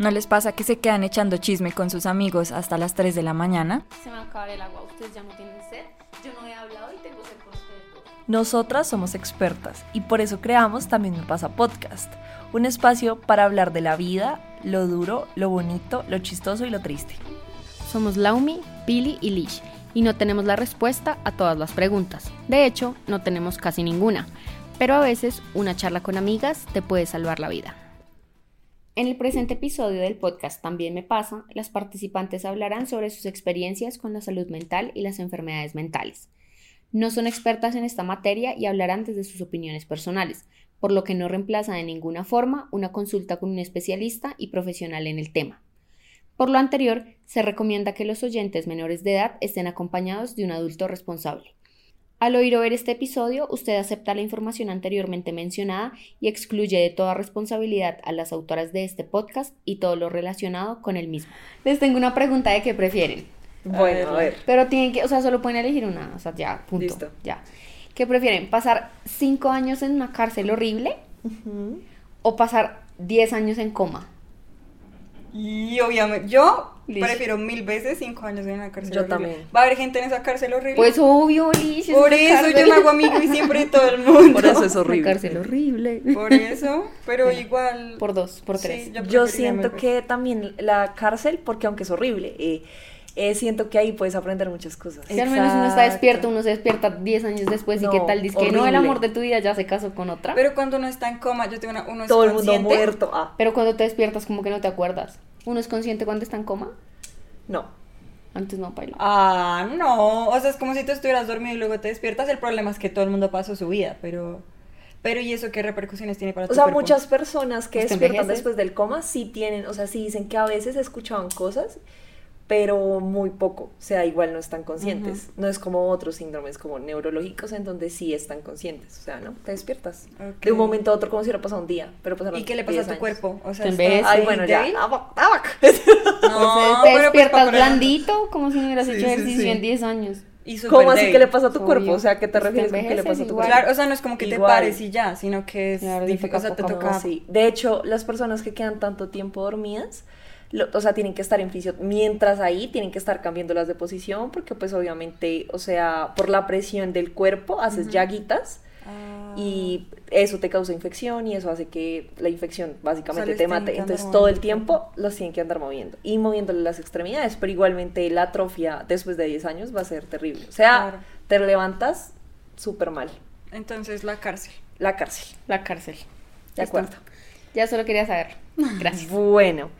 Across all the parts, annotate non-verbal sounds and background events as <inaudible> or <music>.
¿No les pasa que se quedan echando chisme con sus amigos hasta las 3 de la mañana? Se me va a acabar el agua, ustedes ya no tienen sed. Yo no he hablado y tengo sed por ustedes dos. Nosotras somos expertas y por eso creamos También me pasa podcast, un espacio para hablar de la vida, lo duro, lo bonito, lo chistoso y lo triste. Somos Laumi, Pili y Lish y no tenemos la respuesta a todas las preguntas. De hecho, no tenemos casi ninguna, pero a veces una charla con amigas te puede salvar la vida. En el presente episodio del podcast También me pasa, las participantes hablarán sobre sus experiencias con la salud mental y las enfermedades mentales. No son expertas en esta materia y hablarán desde sus opiniones personales, por lo que no reemplaza de ninguna forma una consulta con un especialista y profesional en el tema. Por lo anterior, se recomienda que los oyentes menores de edad estén acompañados de un adulto responsable. Al oír o ver este episodio, usted acepta la información anteriormente mencionada y excluye de toda responsabilidad a las autoras de este podcast y todo lo relacionado con el mismo. Les tengo una pregunta de qué prefieren. Bueno, a ver. Pero tienen que, o sea, solo pueden elegir una, o sea, ya, punto. Listo. Ya. ¿Qué prefieren? ¿Pasar cinco años en una cárcel horrible o pasar 10 años en coma? Y obviamente, yo Prefiero mil veces cinco años en una cárcel Yo horrible. también. Va a haber gente en esa cárcel horrible. Pues obvio, es Por una eso cárcel. yo me hago amigo y siempre todo el <laughs> mundo. Por eso es Una horrible. cárcel horrible. Por eso, pero igual. Por dos, por Sí, tres. Yo siento que también la cárcel, porque aunque es horrible, eh, eh, siento que ahí puedes aprender muchas cosas. Si al menos uno está despierto, uno se despierta 10 años después y qué tal, dice que no, el amor de tu vida ya se casó con otra. Pero, Pero cuando uno está en coma, yo tengo una. Uno es Todo el mundo muerto. Ah, cuando te despiertas como que no te acuerdas. ¿Uno es consciente cuando está en coma? no. Antes no, baila. Ah, no. O sea, es como si tú estuvieras dormido y luego te despiertas. El problema es que todo el mundo pasó su vida, pero. Pero, ¿y eso qué repercusiones tiene para O tu sea, cuerpo? muchas personas que despiertan envejeces. después del coma sí tienen, o sea, sí dicen que a veces escuchaban cosas, pero muy poco. O sea, igual no están conscientes. No es como otros síndromes como neurológicos en donde sí están conscientes. O sea, ¿no? Te despiertas. De un momento a otro como si hubiera pasado un día, pero pasaron ¿Y qué le pasa a 10 tu años. cuerpo? O sea, Te ¿estás envejeces. Ay, bueno, ya. débil? Tabac, <laughs> tabac. No, te pues despiertas blandito como si no hubieras Sí, hecho ejercicio sí. en 10 años. Y ¿Cómo así que le pasa a tu Obvio. cuerpo? O sea, ¿qué te Pues te refieres con que le pasa a tu igual. cuerpo? Claro, o sea, no es como que te pares y ya, sino que es Claro, difícil. O sea, te toca. Sí. De hecho, las personas que quedan tanto tiempo dormidas, lo- o sea, tienen que estar en fisio. Mientras ahí, tienen que estar cambiándolas de posición, porque pues obviamente, o sea, por la presión del cuerpo, haces llaguitas Ah. y eso te causa infección y eso hace que la infección básicamente les te tienen mate. Entonces todo el tiempo los tienen que andar moviendo y moviéndole las extremidades, pero igualmente la atrofia después de 10 años va a ser terrible. O sea, Claro. te levantas súper mal. Entonces, la cárcel. La cárcel. La cárcel. De acuerdo. Ya solo quería saber. Gracias. Bueno,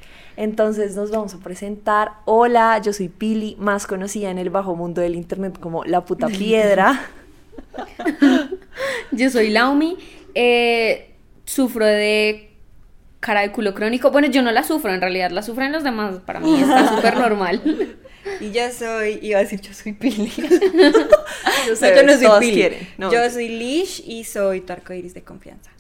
entonces nos vamos a presentar. Hola, yo soy Pili, más conocida en el bajo mundo del internet como La Puta Piedra. <laughs> Yo soy Laumi. eh, sufro de cara de culo crónico. Bueno, yo no la sufro, en realidad la sufren los demás. Para mí está <laughs> súper normal. Y yo soy, iba a decir, yo soy Pili. <laughs> Yo, No, yo no soy Pili. no. Yo soy Lish y soy tu arcoíris de confianza.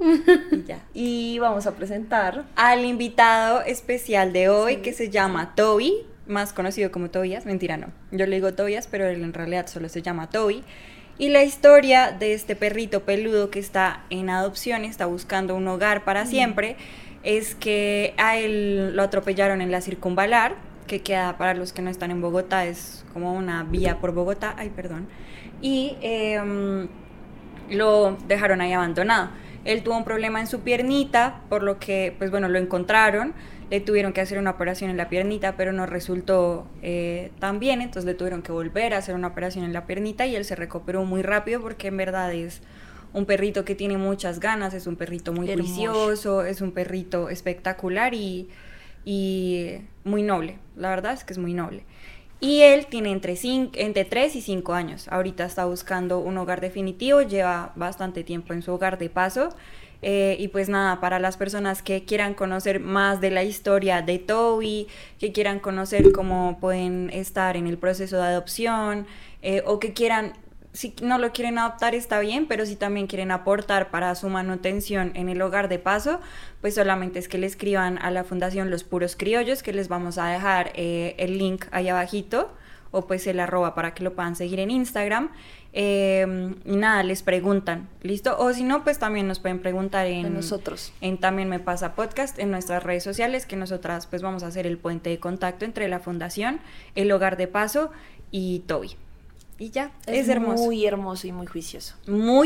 <laughs> y ya. Y vamos a presentar. Al invitado especial de hoy que se llama Toby, más conocido como Tobias. Mentira, no. Yo le digo Tobias, pero él en realidad solo se llama Toby. Y la historia de este perrito peludo que está en adopción, está buscando un hogar para siempre, es que a él lo atropellaron en la circunvalar, que queda para los que no están en Bogotá, es como una vía por Bogotá, ay, perdón. Y em, lo dejaron ahí abandonado. Él tuvo un problema en su piernita, por lo que, pues bueno, lo encontraron. Le tuvieron que hacer una operación en la piernita, pero no resultó eh, tan bien, entonces le tuvieron que volver a hacer una operación en la piernita y él se recuperó muy rápido porque en verdad es un perrito que tiene muchas ganas, es un perrito muy Hermoso. juicioso, es un perrito espectacular y, y muy noble. La verdad es que es muy noble. Y él tiene entre, cin- entre 3 y 5 años. Ahorita está buscando un hogar definitivo, lleva bastante tiempo en su hogar de paso. Eh, y pues nada, para las personas que quieran conocer más de la historia de Toby, que quieran conocer cómo pueden estar en el proceso de adopción, eh, o que quieran, si no lo quieren adoptar está bien, pero si también quieren aportar para su manutención en el hogar de paso, pues solamente es que le escriban a la Fundación Los Puros Criollos, que les vamos a dejar eh, el link ahí abajito o pues el arroba para que lo puedan seguir en Instagram. Eh, y nada, les preguntan, ¿listo? O si no, pues también nos pueden preguntar en, En nosotros. en También Me Pasa Podcast, en nuestras redes sociales, que nosotras pues vamos a hacer el puente de contacto entre la fundación, el hogar de paso y Toby. Y ya, es, hermoso. Muy, Muy hermoso y muy juicioso.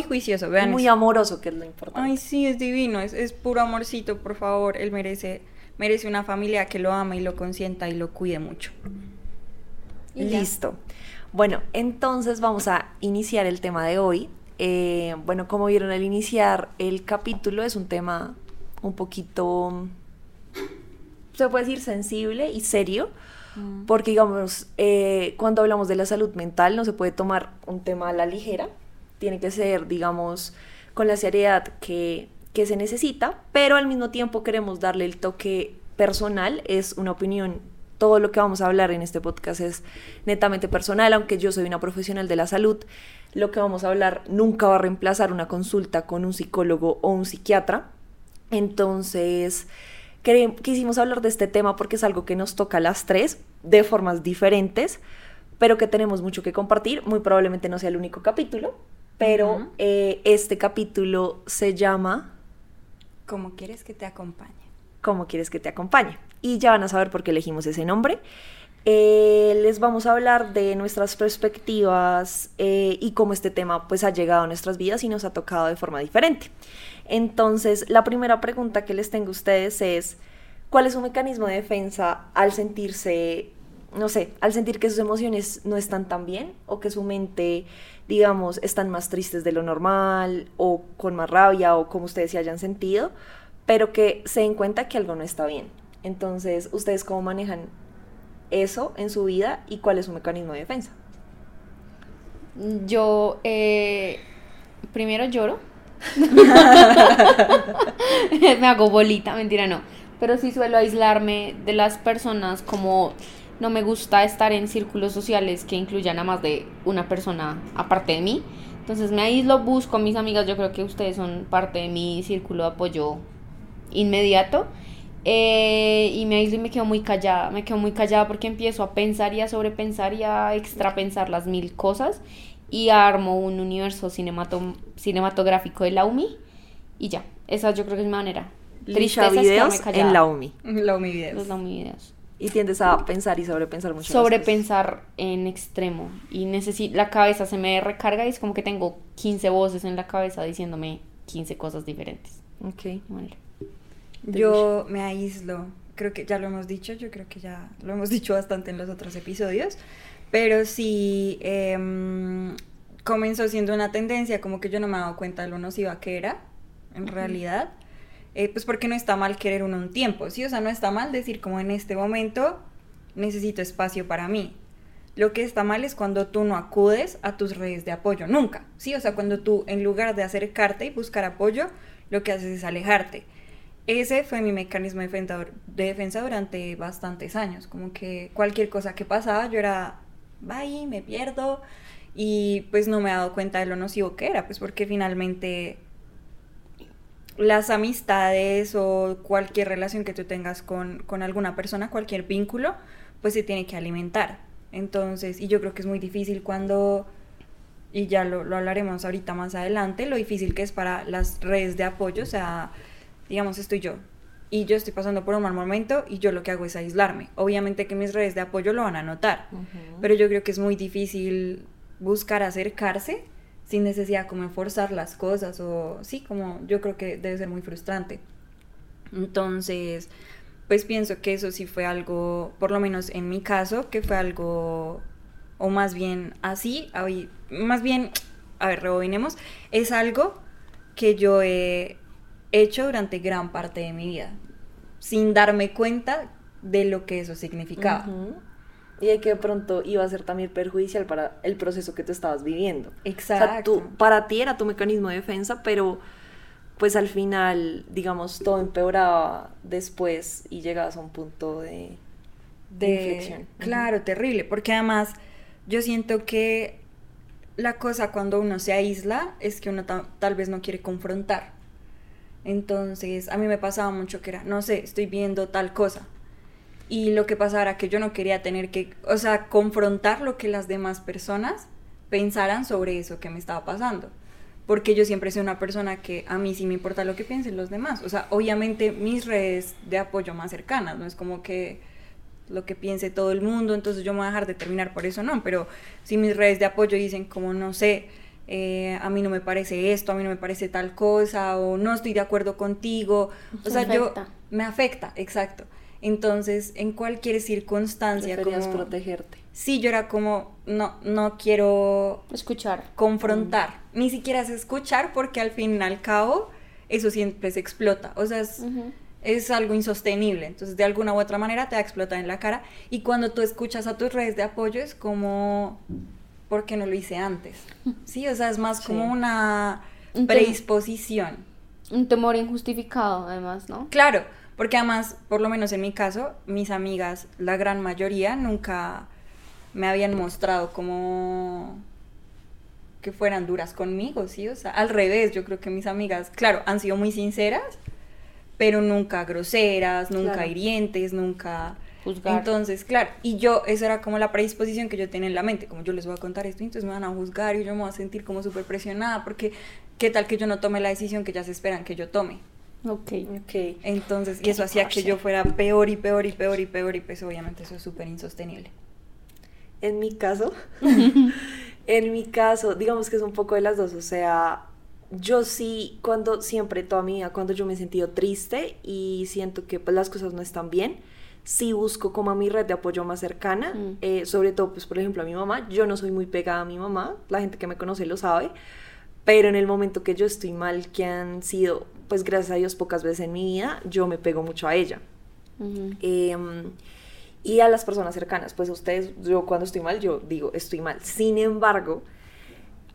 juicioso, vean. Muy eso. amoroso, que es lo importante. Ay, sí, es divino, es, es puro amorcito, por favor. Él merece, merece una familia que lo ama y lo consienta y lo cuide mucho. Y ya. Listo. Bueno, entonces vamos a iniciar el tema de hoy. Eh, bueno, como vieron al iniciar el capítulo, es un tema un poquito, se puede decir, sensible y serio, porque digamos, eh, cuando hablamos de la salud mental no se puede tomar un tema a la ligera, tiene que ser, digamos, con la seriedad que, que se necesita, pero al mismo tiempo queremos darle el toque personal, es una opinión todo lo que vamos a hablar en este podcast es netamente personal, aunque yo soy una profesional de la salud, lo que vamos a hablar nunca va a reemplazar una consulta con un psicólogo o un psiquiatra. Entonces, quisimos hablar de este tema porque es algo que nos toca a las tres de formas diferentes, pero que tenemos mucho que compartir. Muy probablemente no sea el único capítulo, pero eh, este capítulo se llama Como quieres que te acompañe. cómo quieres que te acompañe. Y ya van a saber por qué elegimos ese nombre. Eh, les vamos a hablar de nuestras perspectivas eh, y cómo este tema pues ha llegado a nuestras vidas y nos ha tocado de forma diferente. Entonces, la primera pregunta que les tengo a ustedes es, ¿cuál es su mecanismo de defensa al sentirse, no sé, al sentir que sus emociones no están tan bien o que su mente, digamos, están más tristes de lo normal o con más rabia o como ustedes se hayan sentido, pero que se den cuenta que algo no está bien? Entonces, ¿ustedes cómo manejan eso en su vida y cuál es su mecanismo de defensa? Yo eh, primero lloro. <laughs> Me hago bolita, mentira, no. Pero sí suelo aislarme de las personas como no me gusta estar en círculos sociales que incluyan a más de una persona aparte de mí. Entonces me aíslo, busco a mis amigas, yo creo que ustedes son parte de mi círculo de apoyo inmediato. Eh, y me aíslo y me quedo muy callada, me quedo muy callada porque empiezo a pensar y a sobrepensar y a extrapensar las mil cosas y armo un universo cinemato- cinematográfico de la UMI y ya, esa yo creo que es mi manera. Lisha Tristeza es videos callada. en la UMI. Lo mi videos. Los Laumi videos. Y tiendes a pensar y sobrepensar mucho. Sobrepensar en extremo y necesito, la cabeza se me recarga y es como que tengo 15 voces en la cabeza diciéndome 15 cosas diferentes. Ok. Manera. Yo me aíslo, creo que ya lo hemos dicho, yo creo que ya lo hemos dicho bastante en los otros episodios, pero sí em, comenzó siendo una tendencia, como que yo no me he dado cuenta de lo nociva que era, en realidad, eh, pues porque no está mal querer uno un tiempo, ¿sí? O sea, no está mal decir como en este momento necesito espacio para mí. Lo que está mal es cuando tú no acudes a tus redes de apoyo, nunca, ¿sí? O sea, cuando tú en lugar de acercarte y buscar apoyo, lo que haces es alejarte. Ese fue mi mecanismo de defensa, de defensa durante bastantes años. Como que cualquier cosa que pasaba, yo era, bye, me pierdo. Y pues no me he dado cuenta de lo nocivo que era, pues porque finalmente las amistades o cualquier relación que tú tengas con, con alguna persona, cualquier vínculo, pues se tiene que alimentar. Entonces, y yo creo que es muy difícil cuando, y ya lo, lo hablaremos ahorita más adelante, lo difícil que es para las redes de apoyo, o sea, digamos, estoy yo y yo estoy pasando por un mal momento y yo lo que hago es aislarme. Obviamente que mis redes de apoyo lo van a notar, pero yo creo que es muy difícil buscar acercarse sin necesidad como enforzar las cosas o sí, como yo creo que debe ser muy frustrante. Entonces, pues pienso que eso sí fue algo, por lo menos en mi caso, que fue algo, o más bien así, más bien, a ver, rebobinemos, es algo que yo he hecho durante gran parte de mi vida, sin darme cuenta de lo que eso significaba. Y de que de pronto iba a ser también perjudicial para el proceso que tú estabas viviendo. O sea, Exacto. tú- para ti era tu mecanismo de defensa, pero pues al final, digamos, todo empeoraba después y llegabas a un punto de, de de inflexión. Claro terrible porque además yo siento que la cosa cuando uno se aísla es que uno ta- tal vez no quiere confrontar entonces a mí me pasaba mucho que era no sé estoy viendo tal cosa y lo que pasaba era que yo no quería tener que o sea confrontar lo que las demás personas pensaran sobre eso que me estaba pasando. Porque yo siempre soy una persona que a mí sí me importa lo que piensen los demás. O sea, obviamente mis redes de apoyo más cercanas, no es como que lo que piense todo el mundo, entonces yo me voy a dejar de terminar por eso, no, pero si mis redes de apoyo dicen como no sé, eh, a mí no me parece esto, a mí no me parece tal cosa, o no estoy de acuerdo contigo, o sea, yo me afecta, exacto. Entonces, en cualquier circunstancia, como protegerte. Sí, yo era como no no quiero escuchar, confrontar, mm. ni siquiera es escuchar porque al fin y al cabo eso siempre se explota, o sea, es, es algo insostenible. Entonces, de alguna u otra manera te va a explotar en la cara. Y cuando tú escuchas a tus redes de apoyo, es como, ¿por qué no lo hice antes? <laughs> Sí, o sea, es más como una predisposición. Un temor injustificado, además, ¿no? Claro, porque además, por lo menos en mi caso, mis amigas, la gran mayoría, nunca me habían mostrado como que fueran duras conmigo, ¿sí? O sea, al revés, yo creo que mis amigas, claro, han sido muy sinceras, pero nunca groseras, nunca hirientes, nunca... Juzgar. Entonces, claro, y yo, esa era como la predisposición que yo tenía en la mente, como yo les voy a contar esto, entonces me van a juzgar y yo me voy a sentir como súper presionada, porque qué tal que yo no tome la decisión que ya se esperan que yo tome. Ok. Ok. Entonces, y eso hacía que yo fuera peor y peor y peor y peor y pues obviamente eso es súper insostenible. En mi caso, <laughs> en mi caso, digamos que es un poco de las dos, o sea, yo sí, cuando siempre, toda mi vida, cuando yo me he sentido triste y siento que pues, las cosas no están bien, sí busco como a mi red de apoyo más cercana, mm. eh, sobre todo, pues por ejemplo, a mi mamá. Yo no soy muy pegada a mi mamá, la gente que me conoce lo sabe, pero en el momento que yo estoy mal, que han sido, pues gracias a Dios, pocas veces en mi vida, yo me pego mucho a ella. Em, y a las personas cercanas, pues a ustedes, yo cuando estoy mal, yo digo, estoy mal. Sin embargo,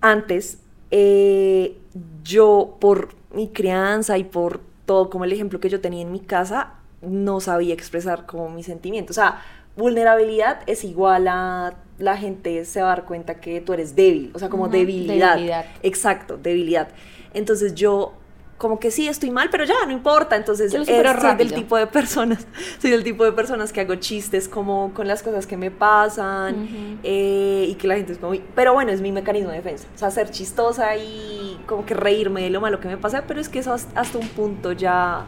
antes eh, yo por mi crianza y por todo como el ejemplo que yo tenía en mi casa, no sabía expresar como mis sentimientos. O sea, vulnerabilidad es igual a la gente se va a dar cuenta que tú eres débil, o sea, como debilidad. debilidad. Exacto, debilidad. Entonces yo como que sí estoy mal, pero ya no importa. Entonces, eh, soy del tipo de personas, <laughs> soy del tipo de personas que hago chistes como con las cosas que me pasan eh, y que la gente es como, pero bueno, es mi mecanismo de defensa. O sea, ser chistosa y como que reírme de lo malo que me pasa, pero es que eso hasta un punto ya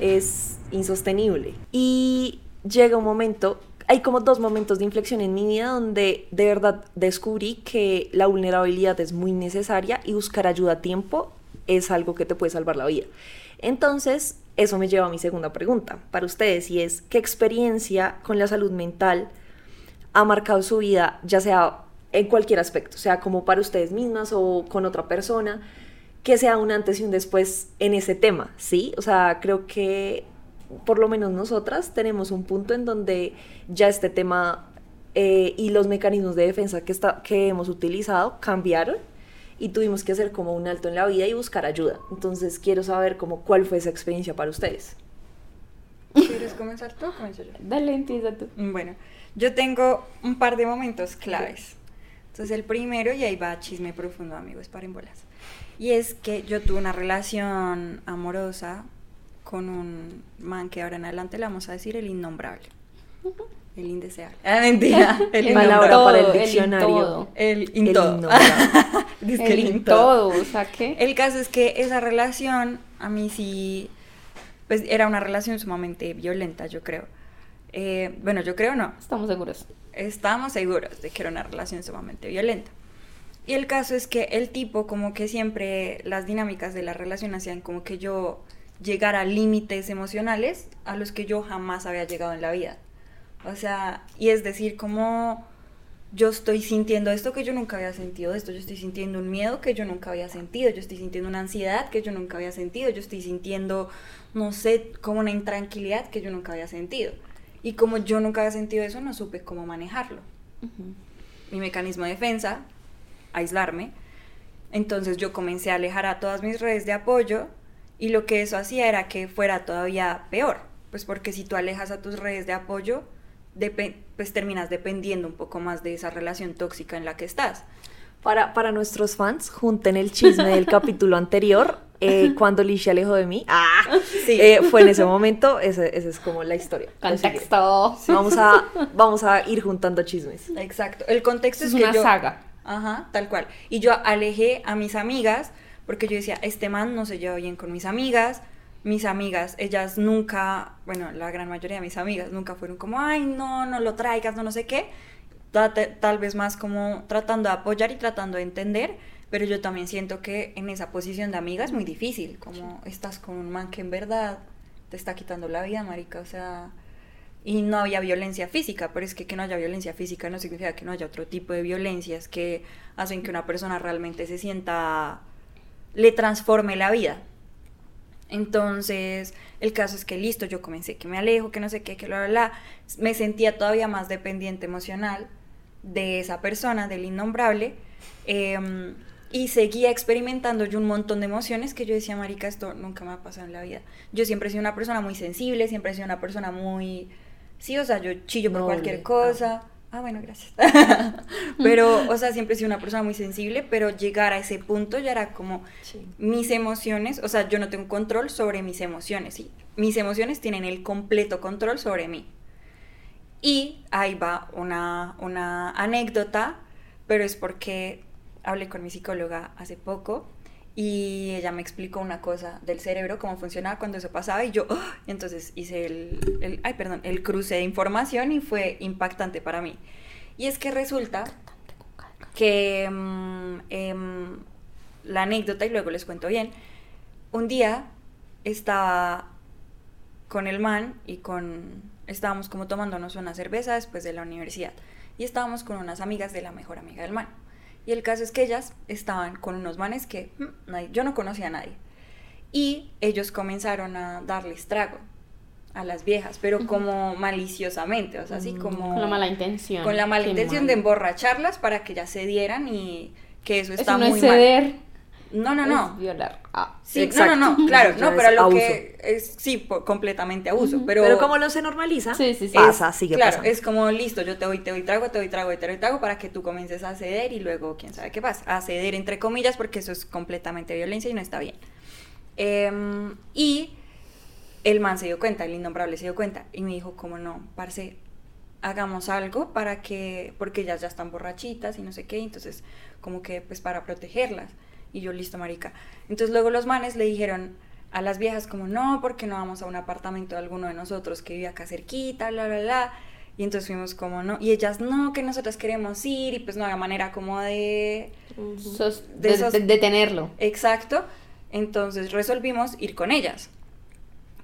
es insostenible. Y llega un momento hay como dos momentos de inflexión en mi vida donde de verdad descubrí que la vulnerabilidad es muy necesaria y buscar ayuda a tiempo es algo que te puede salvar la vida. Entonces, eso me lleva a mi segunda pregunta para ustedes y es, ¿qué experiencia con la salud mental ha marcado su vida, ya sea en cualquier aspecto, sea como para ustedes mismas o con otra persona, que sea un antes y un después en ese tema, ¿sí? O sea, creo que por lo menos nosotras tenemos un punto en donde ya este tema eh, y los mecanismos de defensa que, está, que hemos utilizado cambiaron y tuvimos que hacer como un alto en la vida y buscar ayuda. Entonces quiero saber como cuál fue esa experiencia para ustedes. ¿Quieres comenzar tú o comienzo yo? Dale, empieza tú. Bueno, yo tengo un par de momentos claves. Entonces el primero, y ahí va chisme profundo, amigos, paren bolas. Y es que yo tuve una relación amorosa con un man que ahora en adelante le vamos a decir el innombrable. El indeseable. Ah, mentira. <laughs> El palabra para el diccionario. El in todo. El, el in todo. <laughs> O sea, ¿qué? El caso es que esa relación, a mí sí, pues era una relación sumamente violenta, yo creo. Eh, bueno, yo creo no. Estamos seguros. Estamos seguros de que era una relación sumamente violenta. Y el caso es que el tipo, como que siempre las dinámicas de la relación hacían como que yo llegara a límites emocionales a los que yo jamás había llegado en la vida. O sea, y es decir, como yo estoy sintiendo esto que yo nunca había sentido, esto yo estoy sintiendo un miedo que yo nunca había sentido, yo estoy sintiendo una ansiedad que yo nunca había sentido, yo estoy sintiendo, no sé, como una intranquilidad que yo nunca había sentido. Y como yo nunca había sentido eso, no supe cómo manejarlo. Mi mecanismo de defensa, aislarme. Entonces yo comencé a alejar a todas mis redes de apoyo y lo que eso hacía era que fuera todavía peor. Pues porque si tú alejas a tus redes de apoyo, pues terminas dependiendo un poco más de esa relación tóxica en la que estás. Para, para nuestros fans, junten el chisme del <laughs> capítulo anterior, eh, cuando Licia alejó de mí. Ah, sí. Eh, fue en ese momento, esa es como la historia. Contexto. Vamos a, vamos a ir juntando chismes. Exacto. El contexto es, es una saga. Ajá, tal cual. Y yo alejé a mis amigas porque yo decía, este man no se lleva bien con mis amigas. Mis amigas, ellas nunca, bueno, la gran mayoría de mis amigas nunca fueron como, ay, no, no lo traigas, no, no sé qué. Tal, vez más como tratando de apoyar y tratando de entender, pero yo también siento que en esa posición de amiga es muy difícil, como estás con un man que en verdad te está quitando la vida, marica, o sea, y no había violencia física, pero es que que no haya violencia física no significa que no haya otro tipo de violencias que hacen que una persona realmente se sienta, le transforme la vida. Entonces, el caso es que listo, yo comencé que me alejo, que no sé qué, que bla, bla, bla. Me sentía todavía más dependiente emocional de esa persona, del innombrable. Em, y seguía experimentando yo un montón de emociones que yo decía, marica, esto nunca me ha pasado en la vida. Yo siempre he sido una persona muy sensible, siempre he sido una persona muy Sí, o sea, yo chillo por cualquier cosa. Ah. Bueno, gracias. <laughs> <laughs> pero, o sea, siempre he sido una persona muy sensible, pero llegar a ese punto ya era como mis emociones, o sea, yo no tengo control sobre mis emociones, ¿sí? Mis emociones tienen el completo control sobre mí. Y ahí va una, una anécdota, pero es porque hablé con mi psicóloga hace poco y ella me explicó una cosa del cerebro, cómo funcionaba cuando eso pasaba y yo, ¡ah! entonces hice el, ay, perdón, el cruce de información y fue impactante para mí. Y es que resulta que mm, em, la anécdota, y luego les cuento bien, un día estaba con el man y con, estábamos como tomándonos una cerveza después de la universidad y estábamos con unas amigas de la mejor amiga del man. Y el caso es que ellas estaban con unos manes que mm, yo no conocía a nadie. Y ellos comenzaron a darles trago a las viejas, pero como maliciosamente, o sea, así mm, como... Con la mala intención. Con la mala intención de emborracharlas para que ellas se dieran y que eso está eso no muy es ceder. No, no, no. violar. Ah, sí, no, no, no, claro, <laughs> no, pero lo que es, sí, completamente abuso, pero... Pero como no se normaliza, sí, sí, sí. pasa, sigue Claro, es como, listo, yo te doy, te doy trago, te doy trago, te doy trago para que tú comiences a ceder y luego, quién sabe qué pasa, a ceder entre comillas, porque eso es completamente violencia y no está bien. Em, y el man se dio cuenta, el innombrable se dio cuenta, y me dijo, como no, parce, hagamos algo para que, porque ellas ya están borrachitas y no sé qué, entonces, como que, pues, para protegerlas. Y yo, listo, marica. Entonces luego los manes le dijeron a las viejas como, no, porque no vamos a un apartamento de alguno de nosotros que vive acá cerquita, bla, bla, bla. Y entonces fuimos como, no. Y ellas, no, que nosotras queremos ir. Y pues no había manera como de... de, detenerlo. Exacto. Entonces resolvimos ir con ellas.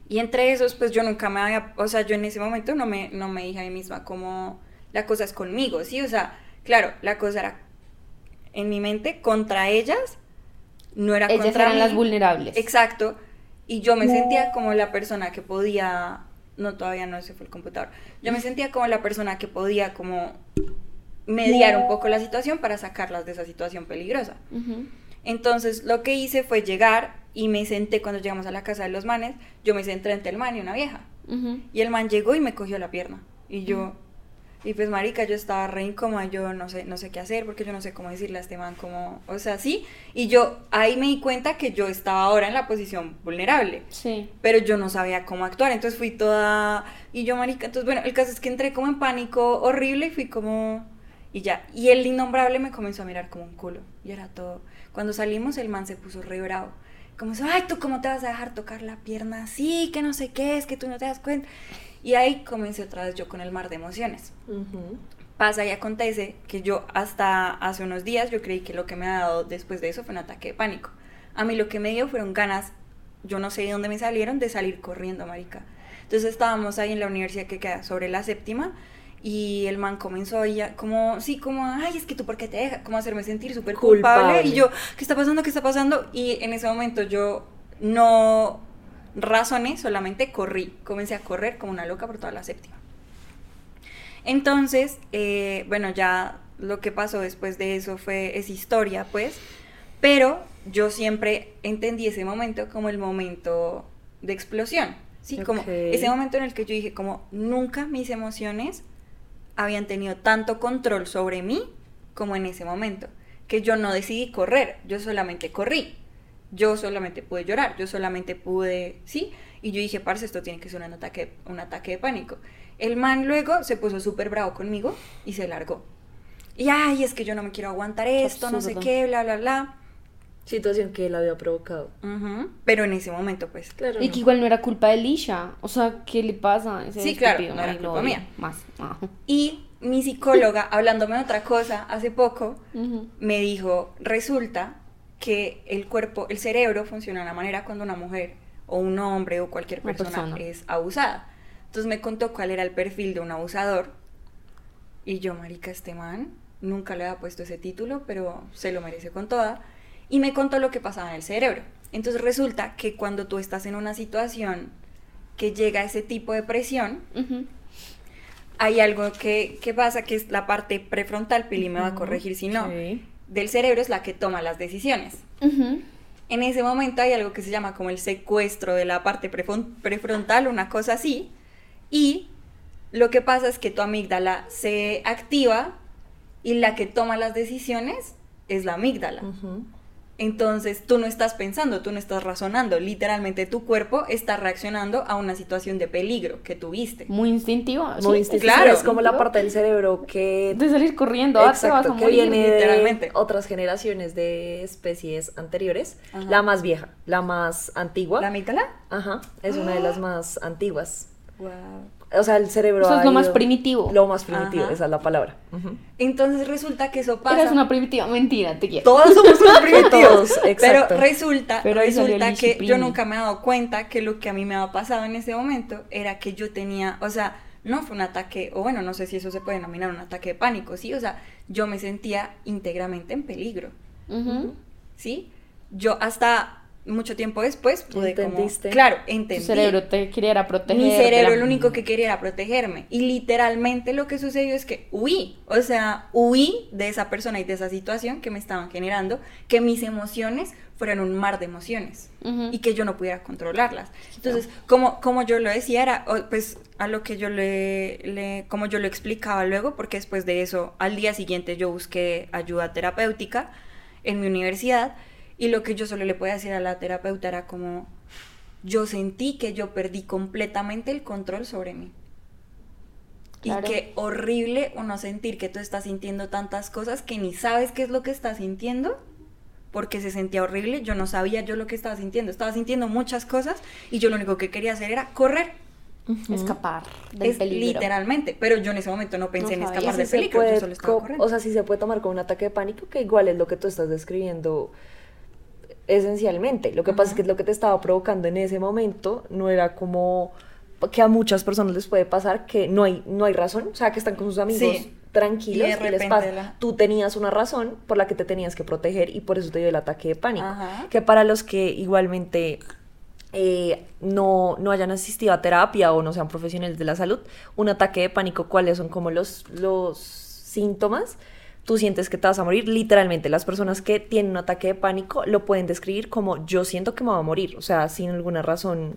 Y entre esos, pues yo nunca me había, o sea, yo en ese momento no me, no me dije a mí misma como la cosa es conmigo, ¿sí? O sea, claro, la cosa era en mi mente contra ellas, no era Ellas eran las vulnerables. Exacto. Y yo me sentía como la persona que podía, no todavía no se fue el computador, yo me sentía como la persona que podía como mediar un poco la situación para sacarlas de esa situación peligrosa. Entonces lo que hice fue llegar y me senté cuando llegamos a la casa de los manes, yo me senté entre el man y una vieja. Y el man llegó y me cogió la pierna. Y yo, y pues, marica, yo estaba re incómoda, yo no sé, no sé qué hacer, porque yo no sé cómo decirle a este man, como, o sea, sí. Y yo ahí me di cuenta que yo estaba ahora en la posición vulnerable. Sí. Pero yo no sabía cómo actuar, entonces fui toda, y yo, marica, entonces, bueno, el caso es que entré como en pánico horrible y fui como, y ya. Y el innombrable me comenzó a mirar como un culo, y era todo. Cuando salimos, el man se puso re bravo. Como, ay, ¿tú cómo te vas a dejar tocar la pierna así? Que no sé qué, es que tú no te das cuenta. Y ahí comencé otra vez yo con el mar de emociones. Pasa y acontece que yo hasta hace unos días yo creí que lo que me ha dado después de eso fue un ataque de pánico. A mí lo que me dio fueron ganas, yo no sé de dónde me salieron, de salir corriendo, marica. Entonces estábamos ahí en la universidad que queda sobre la séptima y el man comenzó ya como, sí, como, ay, es que tú por qué te dejas, como hacerme sentir súper culpable. Y yo, ¿qué está pasando? ¿Qué está pasando? Y en ese momento yo no razoné, solamente corrí. Comencé a correr como una loca por toda la séptima. Entonces, eh, bueno, ya lo que pasó después de eso fue, es historia, pues, pero yo siempre entendí ese momento como el momento de explosión, ¿sí? Como ese momento en el que yo dije, como nunca mis emociones habían tenido tanto control sobre mí como en ese momento, que yo no decidí correr, yo solamente corrí yo solamente pude llorar, yo solamente pude, ¿sí? Y yo dije, parce, esto tiene que ser un ataque, un ataque de pánico. El man luego se puso súper bravo conmigo y se largó. Y ay, es que yo no me quiero aguantar esto, no sé Absurdo. qué, bla, bla, bla. Situación que él había provocado. Ujú, Pero en ese momento, pues. Claro. Y no. que igual no era culpa de Lisha. O sea, ¿qué le pasa? Ese Sí, claro, no era culpa mía. Más. Ajá. Y mi psicóloga, hablándome de otra cosa hace poco, Ujú. me dijo, resulta que el cuerpo, el cerebro funciona de una manera cuando una mujer o un hombre o cualquier persona, persona. es abusada. Entonces me contó cuál era el perfil de un abusador y yo, marica, este man nunca le había puesto ese título, pero se lo merece con toda. Y me contó lo que pasaba en el cerebro. Entonces resulta que cuando tú estás en una situación que llega a ese tipo de presión, hay algo que, que pasa que es la parte prefrontal, Pili me va a corregir si no, Sí. Del cerebro es la que toma las decisiones. En ese momento hay algo que se llama como el secuestro de la parte prefron- prefrontal, una cosa así, y lo que pasa es que tu amígdala se activa y la que toma las decisiones es la amígdala. Entonces tú no estás pensando, tú no estás razonando, literalmente tu cuerpo está reaccionando a una situación de peligro que tuviste. Muy instintivo. Muy sí, instintivo. claro. Es como la parte del cerebro que De salir corriendo, ah, te vas a Exacto, que morir. viene de literalmente. otras generaciones de especies anteriores. Ajá. La más vieja, la más antigua. ¿La amígdala? Ajá, es una de las más antiguas. Wow. O sea, el cerebro. O sea, es ha lo más primitivo. Lo más primitivo, Ajá. esa es la palabra. Entonces resulta que eso pasa. Eres una primitiva. Mentira, te quiero. Todos somos unos <laughs> primitivos. Pero exacto. resulta, Pero resulta el que disciplina. yo nunca me he dado cuenta que lo que a mí me había pasado en ese momento era que yo tenía, o sea, no fue un ataque, o bueno, no sé si eso se puede denominar un ataque de pánico, ¿sí? O sea, yo me sentía íntegramente en peligro. ¿sí? Yo hasta mucho tiempo después pude como... ¿Entendiste? Claro, Tu entendí. cerebro te quería proteger. Mi cerebro lo único que quería era protegerme. Y literalmente lo que sucedió es que huí. O sea, huí de esa persona y de esa situación que me estaban generando, que mis emociones fueran un mar de emociones y que yo no pudiera controlarlas. Entonces, como, como yo lo decía, era pues a lo que yo le, le- como yo lo explicaba luego, porque después de eso, al día siguiente yo busqué ayuda terapéutica en mi universidad y lo que yo solo le podía decir a la terapeuta era como, yo sentí que yo perdí completamente el control sobre mí. Claro. Y qué horrible uno sentir que tú estás sintiendo tantas cosas que ni sabes qué es lo que estás sintiendo, porque se sentía horrible, yo no sabía yo lo que estaba sintiendo, estaba sintiendo muchas cosas y yo lo único que quería hacer era correr, Escapar del es peligro. literalmente, pero yo en ese momento no pensé en sabía. escapar del se peligro, yo solo estaba corriendo. o sea, sí se puede tomar como un ataque de pánico, que igual es lo que tú estás describiendo esencialmente. Lo que pasa es que lo que te estaba provocando en ese momento no era como que a muchas personas les puede pasar que no hay, no hay razón, o sea, que están con sus amigos Sí. tranquilos Y les pasa. la- Tú tenías una razón por la que te tenías que proteger y por eso te dio el ataque de pánico. Ajá. Que para los que igualmente eh, no, no hayan asistido a terapia o no sean profesionales de la salud, un ataque de pánico, ¿cuáles son como los, los síntomas? Tú sientes que te vas a morir, literalmente. Las personas que tienen un ataque de pánico lo pueden describir como yo siento que me voy a morir, o sea, sin alguna razón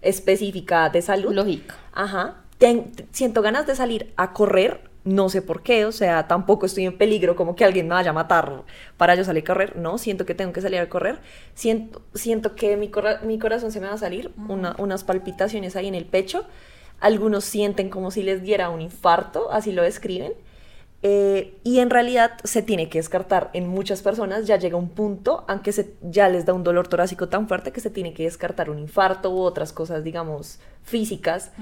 específica de salud. Lógica. Ajá. Ten- siento ganas de salir a correr, no sé por qué, o sea, tampoco estoy en peligro como que alguien me vaya a matar para yo salir a correr, no, siento que tengo que salir a correr, siento, siento que mi, cora- mi corazón se me va a salir, una- unas palpitaciones ahí en el pecho, algunos sienten como si les diera un infarto, así lo describen, eh, y en realidad se tiene que descartar en muchas personas, ya llega un punto, aunque se, ya les da un dolor torácico tan fuerte que se tiene que descartar un infarto u otras cosas, digamos, físicas,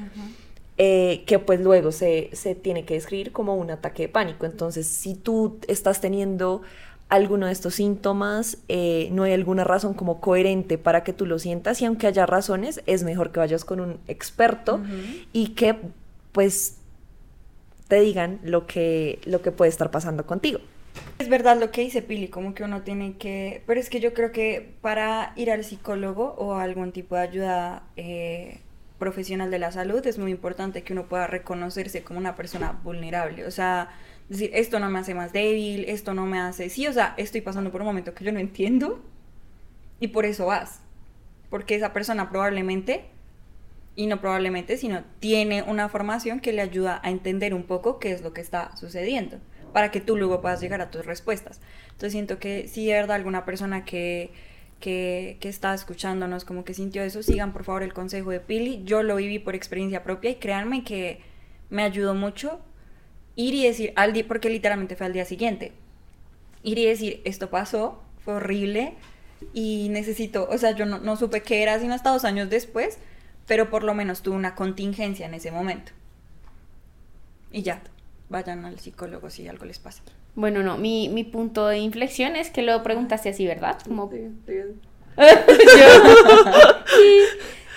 eh, que pues luego se, se tiene que describir como un ataque de pánico. Entonces, si tú estás teniendo alguno de estos síntomas, eh, no hay alguna razón como coherente para que tú lo sientas y aunque haya razones, es mejor que vayas con un experto y que pues te digan lo que, lo que puede estar pasando contigo. Es verdad lo que dice Pili, como que uno tiene que... Pero es que yo creo que para ir al psicólogo o a algún tipo de ayuda eh, profesional de la salud es muy importante que uno pueda reconocerse como una persona vulnerable. O sea, decir, esto no me hace más débil, esto no me hace... Sí, o sea, estoy pasando por un momento que yo no entiendo y por eso vas. Porque esa persona probablemente, y no probablemente, sino tiene una formación que le ayuda a entender un poco qué es lo que está sucediendo, para que tú luego puedas llegar a tus respuestas. Entonces siento que si de verdad alguna persona que, que, que está escuchándonos como que sintió eso, sigan por favor el consejo de Pili. Yo lo viví por experiencia propia y créanme que me ayudó mucho ir y decir, al día, porque literalmente fue al día siguiente, ir y decir, esto pasó, fue horrible y necesito, o sea, yo no, no supe qué era sino hasta dos años después, pero por lo menos tuve una contingencia en ese momento. Y ya, vayan al psicólogo si algo les pasa. Bueno, no, mi, mi punto de inflexión es que lo preguntaste así, ¿verdad? Como... Sí, sí. <laughs> sí,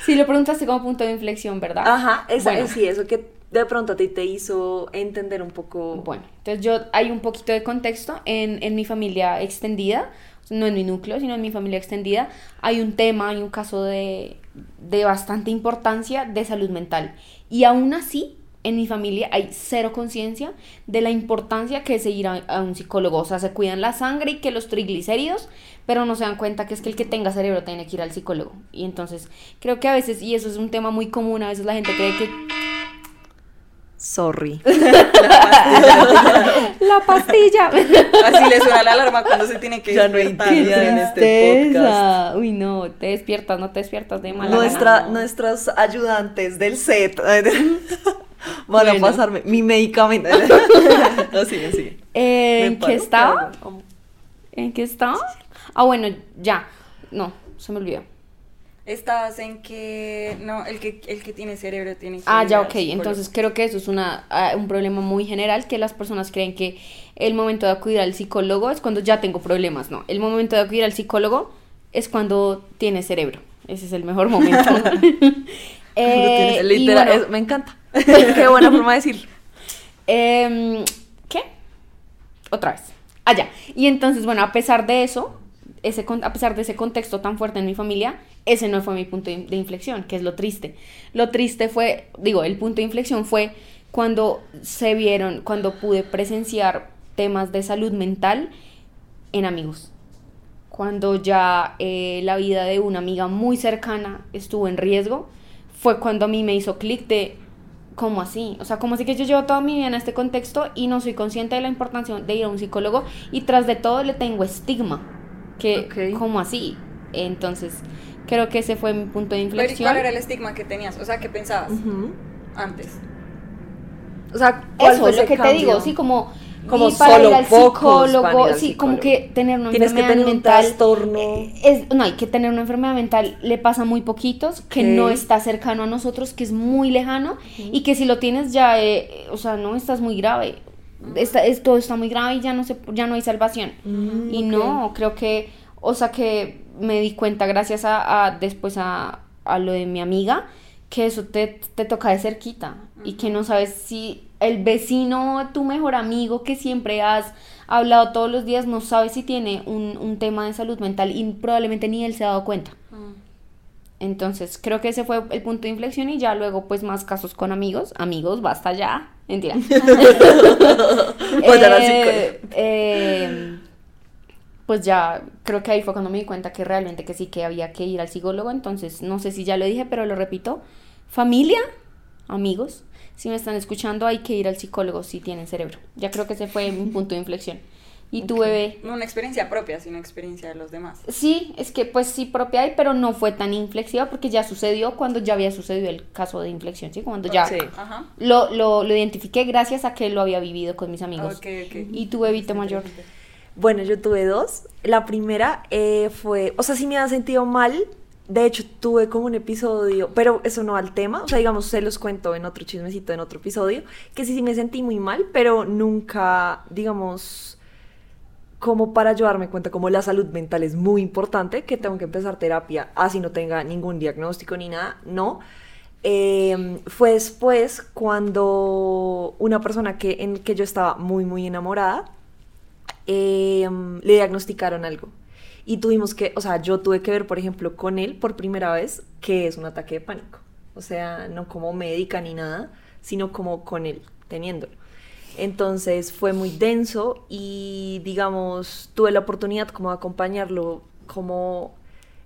sí, lo preguntaste como punto de inflexión, ¿verdad? Ajá, esa, Bueno. sí, eso que de pronto a ti te hizo entender un poco. Bueno, entonces yo hay un poquito de contexto en, en mi familia extendida, no en mi núcleo, sino en mi familia extendida, hay un tema, hay un caso de, de bastante importancia de salud mental. Y aún así, en mi familia hay cero conciencia de la importancia que es ir a, a un psicólogo. O sea, se cuidan la sangre y que los triglicéridos, pero no se dan cuenta que es que el que tenga cerebro tiene que ir al psicólogo. Y entonces, creo que a veces, y eso es un tema muy común, a veces la gente cree que Sorry. <laughs> la pastilla. Así le suena la alarma cuando se tiene que Ya no despertar. intimidad en este Tristeza. Uy, no, te despiertas, no te despiertas de mala Nuestra, gana. Nuestros ayudantes del set <laughs> van Bueno. a pasarme mi medicamento. <laughs> no, sigue. Eh, ¿Me ¿En qué estaba? ¿En qué estaba? Ah, bueno, ya. No, se me olvidó. Estabas en que no, el que el que tiene cerebro tiene Ah, ya, ok. Entonces creo que eso es una, ah, un problema muy general, que las personas creen que el momento de acudir al psicólogo es cuando ya tengo problemas. No, el momento de acudir al psicólogo es cuando tienes cerebro. Ese es el mejor momento. <laughs> <laughs> Eh, Literal, bueno, es- me encanta. <laughs> Qué buena forma de decirlo. Em, ¿Qué? Otra vez. Allá. y entonces, bueno, a pesar de eso, ese, a pesar de ese contexto tan fuerte en mi familia, ese no fue mi punto de, inflexión, que es lo triste. Lo triste fue, digo, el punto de inflexión fue cuando se vieron, cuando pude presenciar temas de salud mental en amigos. Cuando ya eh, la vida de una amiga muy cercana estuvo en riesgo, fue cuando a mí me hizo clic de, ¿cómo así? O sea, como así que yo llevo toda mi vida en este contexto y no soy consciente de la importancia de ir a un psicólogo y tras de todo le tengo estigma. Que, Ok. ¿cómo así? Entonces, creo que ese fue mi punto de Pero, ¿y inflexión. ¿Cuál era el estigma que tenías? O sea, ¿qué pensabas antes? O sea, ¿cuál Eso fue es lo que te digo, sí, como, Como y para solo ir al psicólogo, ir al sí, como que tener una Tienes que enfermedad tener un mental. trastorno. eh, Es, no, hay que tener una enfermedad mental, le pasa a muy poquitos, que no está cercano a nosotros, que es muy lejano, y que si lo tienes ya, eh, o sea, no, estás muy grave. Está, es, todo está muy grave y ya no, se, ya no hay salvación. Mm, Y no, creo que, o sea, que me di cuenta gracias a, a- después a, a lo de mi amiga, que eso te, te toca de cerquita y que no sabes si el vecino, tu mejor amigo que siempre has hablado todos los días, no sabe si tiene un, un tema de salud mental y probablemente ni él se ha dado cuenta. Entonces, creo que ese fue el punto de inflexión y ya luego pues más casos con amigos. Amigos, basta ya. Mentira. <laughs> Eh, eh, pues ya creo que ahí fue cuando me di cuenta que realmente que sí que había que ir al psicólogo. Entonces, no sé si ya lo dije, pero lo repito. Familia, amigos, si me están escuchando, hay que ir al psicólogo si tienen cerebro. Ya creo que ese fue mi punto de inflexión. ¿Y tu bebé? No una experiencia propia, sino experiencia de los demás. Sí, es que pues sí propia hay, pero no fue tan inflexiva porque ya sucedió cuando ya había sucedido el caso de inflexión, ¿sí? Cuando ya Sí. Lo, lo, lo identifiqué gracias a que lo había vivido con mis amigos. Ok, ok. ¿Y tu bebito mayor? Bueno, yo tuve dos. La primera eh, fue, o sea, sí me había sentido mal. De hecho, tuve como un episodio, pero eso no al tema. O sea, digamos, se los cuento en otro chismecito, en otro episodio, que sí, sí me sentí muy mal, pero nunca, digamos, como para yo darme cuenta, como la salud mental es muy importante, que tengo que empezar terapia, así no tenga ningún diagnóstico ni nada, no. Eh, fue después cuando una persona que, en que yo estaba muy, muy enamorada, eh, le diagnosticaron algo. Y tuvimos que, o sea, yo tuve que ver, por ejemplo, con él por primera vez que es un ataque de pánico. O sea, no como médica ni nada, sino como con él, teniéndolo. Entonces fue muy denso y, digamos, tuve la oportunidad como de acompañarlo como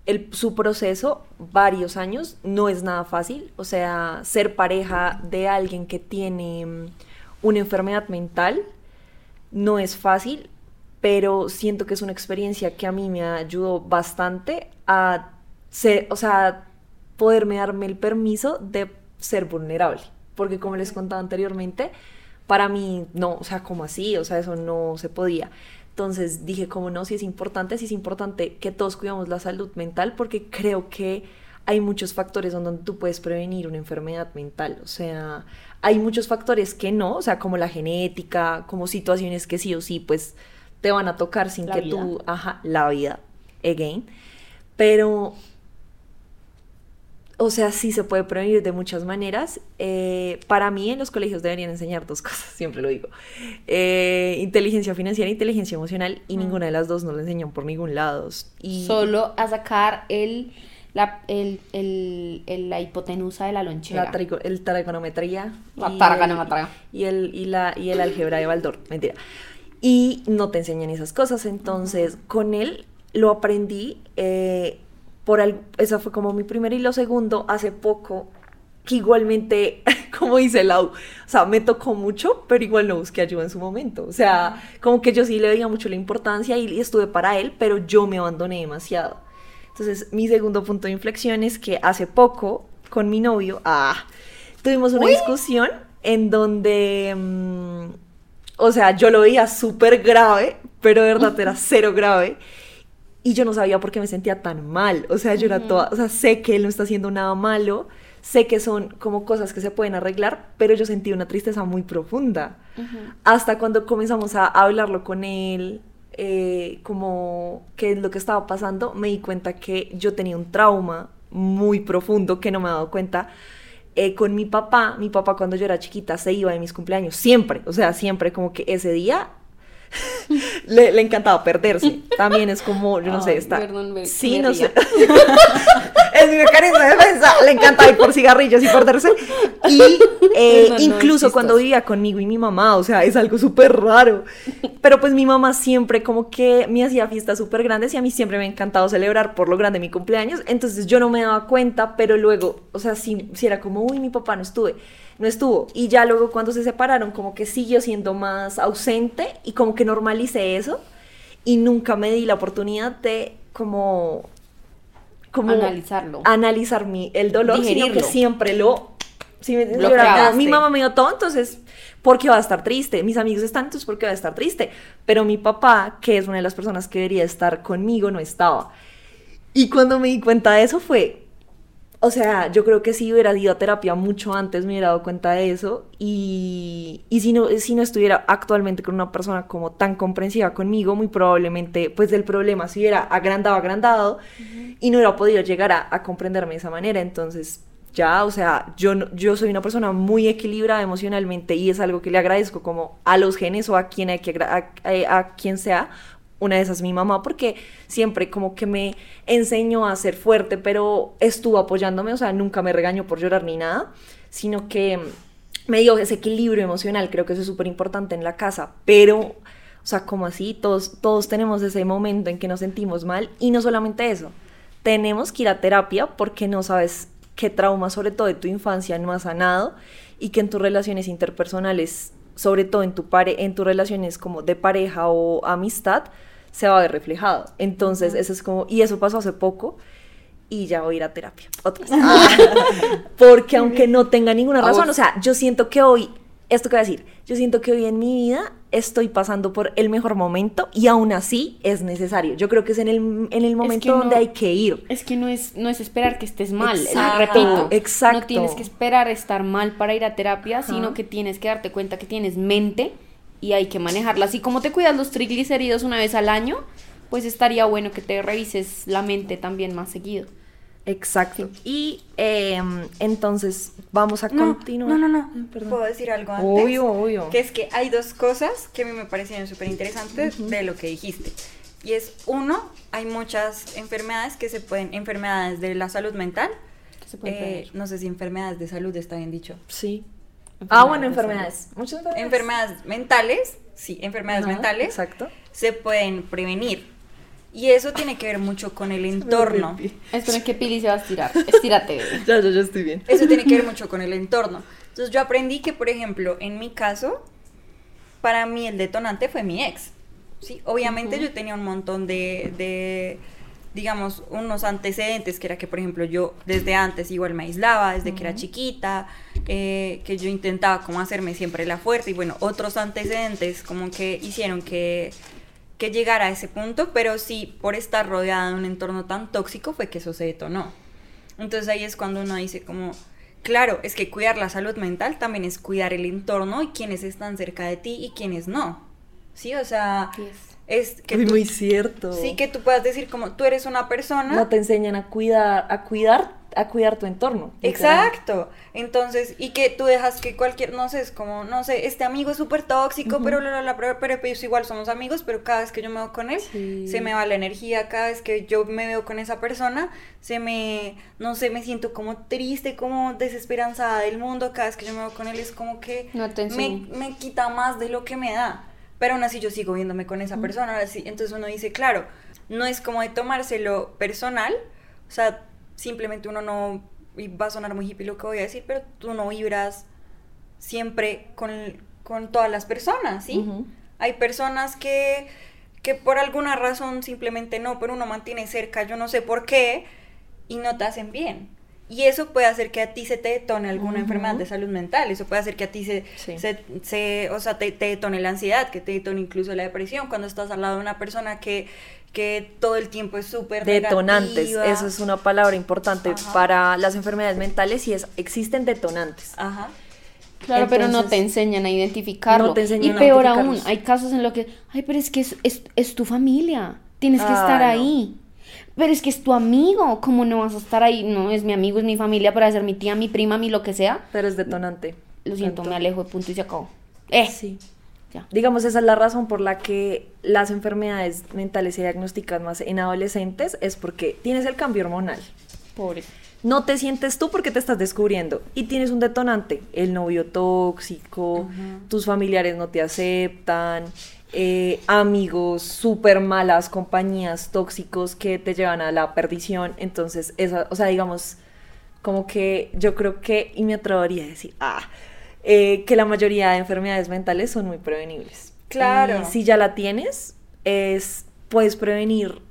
el, su proceso varios años. No es nada fácil. O sea, ser pareja de alguien que tiene mm, una enfermedad mental no es fácil, pero siento que es una experiencia que a mí me ayudó bastante a ser, o sea, poderme darme el permiso de ser vulnerable. Porque como les contaba anteriormente, para mí no, o sea, como así, o sea, eso no se podía. Entonces dije, como no, si es importante, si es importante que todos cuidamos la salud mental, porque creo que hay muchos factores donde tú puedes prevenir una enfermedad mental. O sea, hay muchos factores que no, o sea, como la genética, como situaciones que sí o sí, pues te van a tocar sin La que vida. tú, ajá, la vida, again. Pero, o sea, sí se puede prevenir de muchas maneras. Eh, para mí en los colegios deberían enseñar dos <laughs> cosas, siempre lo digo. Eh, inteligencia financiera e inteligencia emocional y ninguna de las dos no lo enseñan por ningún lado. Y Solo a sacar el, la, el, el, el- la hipotenusa de la lonchera. la trigo- el trigonometría La y y el y la y el álgebra de Baldor mentira y no te enseñan esas cosas. Entonces con él lo aprendí eh, por al- esa fue como mi primera y lo segundo hace poco que igualmente <laughs> como dice Lau o sea me tocó mucho pero igual no busqué ayuda en su momento. O sea como que yo sí le veía mucho la importancia y, y estuve para él pero yo me abandoné demasiado. Entonces, mi segundo punto de inflexión es que hace poco, con mi novio, ah, tuvimos una discusión en donde, mm, o sea, yo lo veía súper grave, pero de verdad era cero grave. Y yo no sabía por qué me sentía tan mal. O sea, yo era toda, o sea, sé que él no está haciendo nada malo, sé que son como cosas que se pueden arreglar, pero yo sentí una tristeza muy profunda. Hasta cuando comenzamos a hablarlo con él, eh, como qué es lo que estaba pasando, me di cuenta que yo tenía un trauma muy profundo que no me he dado cuenta. Eh, con mi papá, mi papá cuando yo era chiquita se iba de mis cumpleaños, siempre, o sea, siempre como que ese día <laughs> le, le encantaba perderse. También es como, yo no sé, está... perdón, me- sí, me no ría. sé. <laughs> es mi mecanismo de defensa. Le encanta ir por cigarrillos y perderse. Y eh, <laughs> No, no, es incluso cuando vivía conmigo y mi mamá, o sea, es algo súper raro. Pero pues mi mamá siempre como que me hacía fiestas súper grandes y a mí siempre me ha encantado celebrar por lo grande mi cumpleaños. Entonces yo no me daba cuenta, pero luego, o sea, si, si era como, uy, mi papá no estuve. No estuvo. Y ya luego cuando se separaron, como que siguió siendo más ausente y como que normalicé eso. Y nunca me di la oportunidad de como como Analizarlo. analizar mi, el dolor, sino que Digerirlo. siempre lo... Si me, mi mamá me dio todo, entonces, ¿por qué va a estar triste? Mis amigos están, entonces, ¿por qué va a estar triste? Pero mi papá, que es una de las personas que debería estar conmigo, no estaba. Y cuando me di cuenta de eso fue, o sea, yo creo que si hubiera ido a terapia mucho antes me hubiera dado cuenta de eso y, y si, no, si no estuviera actualmente con una persona como tan comprensiva conmigo, muy probablemente pues el problema se hubiera agrandado, agrandado y no hubiera podido llegar a, comprenderme de esa manera. Entonces ya, o sea, yo, yo soy una persona muy equilibrada emocionalmente y es algo que le agradezco como a los genes o a quien, hay que, a- a quien sea. Una de esas es mi mamá porque siempre como que me enseñó a ser fuerte, pero estuvo apoyándome, o sea, nunca me regañó por llorar ni nada, sino que me dio ese equilibrio emocional, creo que eso es súper importante en la casa, pero, o sea, como así, todos, todos tenemos ese momento en que nos sentimos mal y no solamente eso, tenemos que ir a terapia porque no sabes qué trauma, sobre todo de tu infancia, no has sanado y que en tus relaciones interpersonales, sobre todo en, tu pare en tus relaciones como de pareja o amistad, se va a ver reflejado. Entonces, eso es como, y eso pasó hace poco y ya voy a ir a terapia. Otra vez. <laughs> Porque aunque no tenga ninguna razón, o sea, yo siento que hoy, esto que voy a decir, yo siento que hoy en mi vida estoy pasando por el mejor momento y aún así es necesario. Yo creo que es en el, en el momento que no- donde hay que ir. Es que no es, no es esperar que estés mal, Exacto, repito. exacto. No tienes que esperar estar mal para ir a terapia, Ajá. sino que tienes que darte cuenta que tienes mente y hay que manejarla. Así como te cuidas los triglicéridos una vez al año, pues estaría bueno que te revises la mente también más seguido. Exacto. Y em, entonces vamos a No, continuar. no, no, no. Perdón. ¿Puedo decir algo antes? Obvio, obvio. Que es que hay dos cosas que a mí me parecieron súper interesantes de lo que dijiste. Y es, uno, hay muchas enfermedades que se pueden, enfermedades de la salud mental. ¿Qué se eh, no sé si enfermedades de salud está bien dicho. Sí. Ah, bueno, Enfermedades enfermedades. Muchas enfermedades. Enfermedades mentales, sí, enfermedades Ajá, mentales Exacto. se pueden prevenir. Y eso tiene que ver mucho con el <laughs> entorno. Espera que Pili se va a estirar. Estírate, bebé. <laughs> Ya, ya, ya estoy bien. Eso tiene que ver mucho <laughs> con el entorno. Entonces yo aprendí que, por ejemplo, en mi caso, para mí el detonante fue mi ex. ¿sí? Obviamente yo tenía un montón de, de, digamos, unos antecedentes, que era que, por ejemplo, yo desde antes igual me aislaba, desde que era chiquita, eh, que yo intentaba como hacerme siempre la fuerte y bueno, otros antecedentes como que hicieron que, que llegara a ese punto, pero sí, por estar rodeada de un entorno tan tóxico fue que eso se detonó. Entonces ahí es cuando uno dice como, claro, es que cuidar la salud mental también es cuidar el entorno y quienes están cerca de ti y quienes no. Sí, o sea, es que Uy, tú- muy cierto. sí que tú puedas decir como tú eres una persona No te enseñan a cuidar, a cuidar, a cuidar tu entorno. literal. Exacto. Entonces, y que tú dejas que cualquier, no sé, es como, no sé, este amigo es súper tóxico, pero, bla, bla, bla, pero, pero pues igual somos amigos, pero cada vez que yo me veo con él, Sí. se me va la energía, cada vez que yo me veo con esa persona, se me, no sé, me siento como triste, como desesperanzada del mundo, cada vez que yo me veo con él es como que No me, me quita más de lo que me da. Pero aún así yo sigo viéndome con esa persona, así, entonces uno dice, claro, no es como de tomárselo personal, o sea, simplemente uno no, y va a sonar muy hippie lo que voy a decir, pero tú no vibras siempre con, con todas las personas, ¿sí? Hay personas que, que por alguna razón simplemente no, pero uno mantiene cerca, yo no sé por qué, y no te hacen bien. Y eso puede hacer que a ti se te detone alguna enfermedad de salud mental, eso puede hacer que a ti se, Sí. se, se- o sea, te, te detone la ansiedad, que te detone incluso la depresión, cuando estás al lado de una persona que, que todo el tiempo es súper Detonantes, negativa. eso es una palabra importante Ajá. para las enfermedades mentales y es existen detonantes. Ajá. Claro, pero no te enseñan a identificarlo. no te enseñan y a peor aún, identificarlos. hay casos en los que, ay, pero es que es, es, es tu familia, tienes que Ah, estar no. ahí. Pero es que es tu amigo, ¿cómo no vas a estar ahí? No, es mi amigo, es mi familia, para ser mi tía, mi prima, mi lo que sea. Pero es detonante. Lo siento, me alejo de punto y se acabó. Eh, Sí. ya. Digamos, esa es la razón por la que las enfermedades mentales se diagnostican más en adolescentes, es porque tienes el cambio hormonal. Pobre. No te sientes tú porque te estás descubriendo y tienes un detonante, el novio tóxico, tus familiares no te aceptan, eh, amigos, súper malas compañías tóxicos que te llevan a la perdición. Entonces, esa, o sea, digamos, como que yo creo que, y me atrevería a decir, ah, eh, que la mayoría de enfermedades mentales son muy prevenibles. Claro. Si ya la tienes, es, puedes prevenir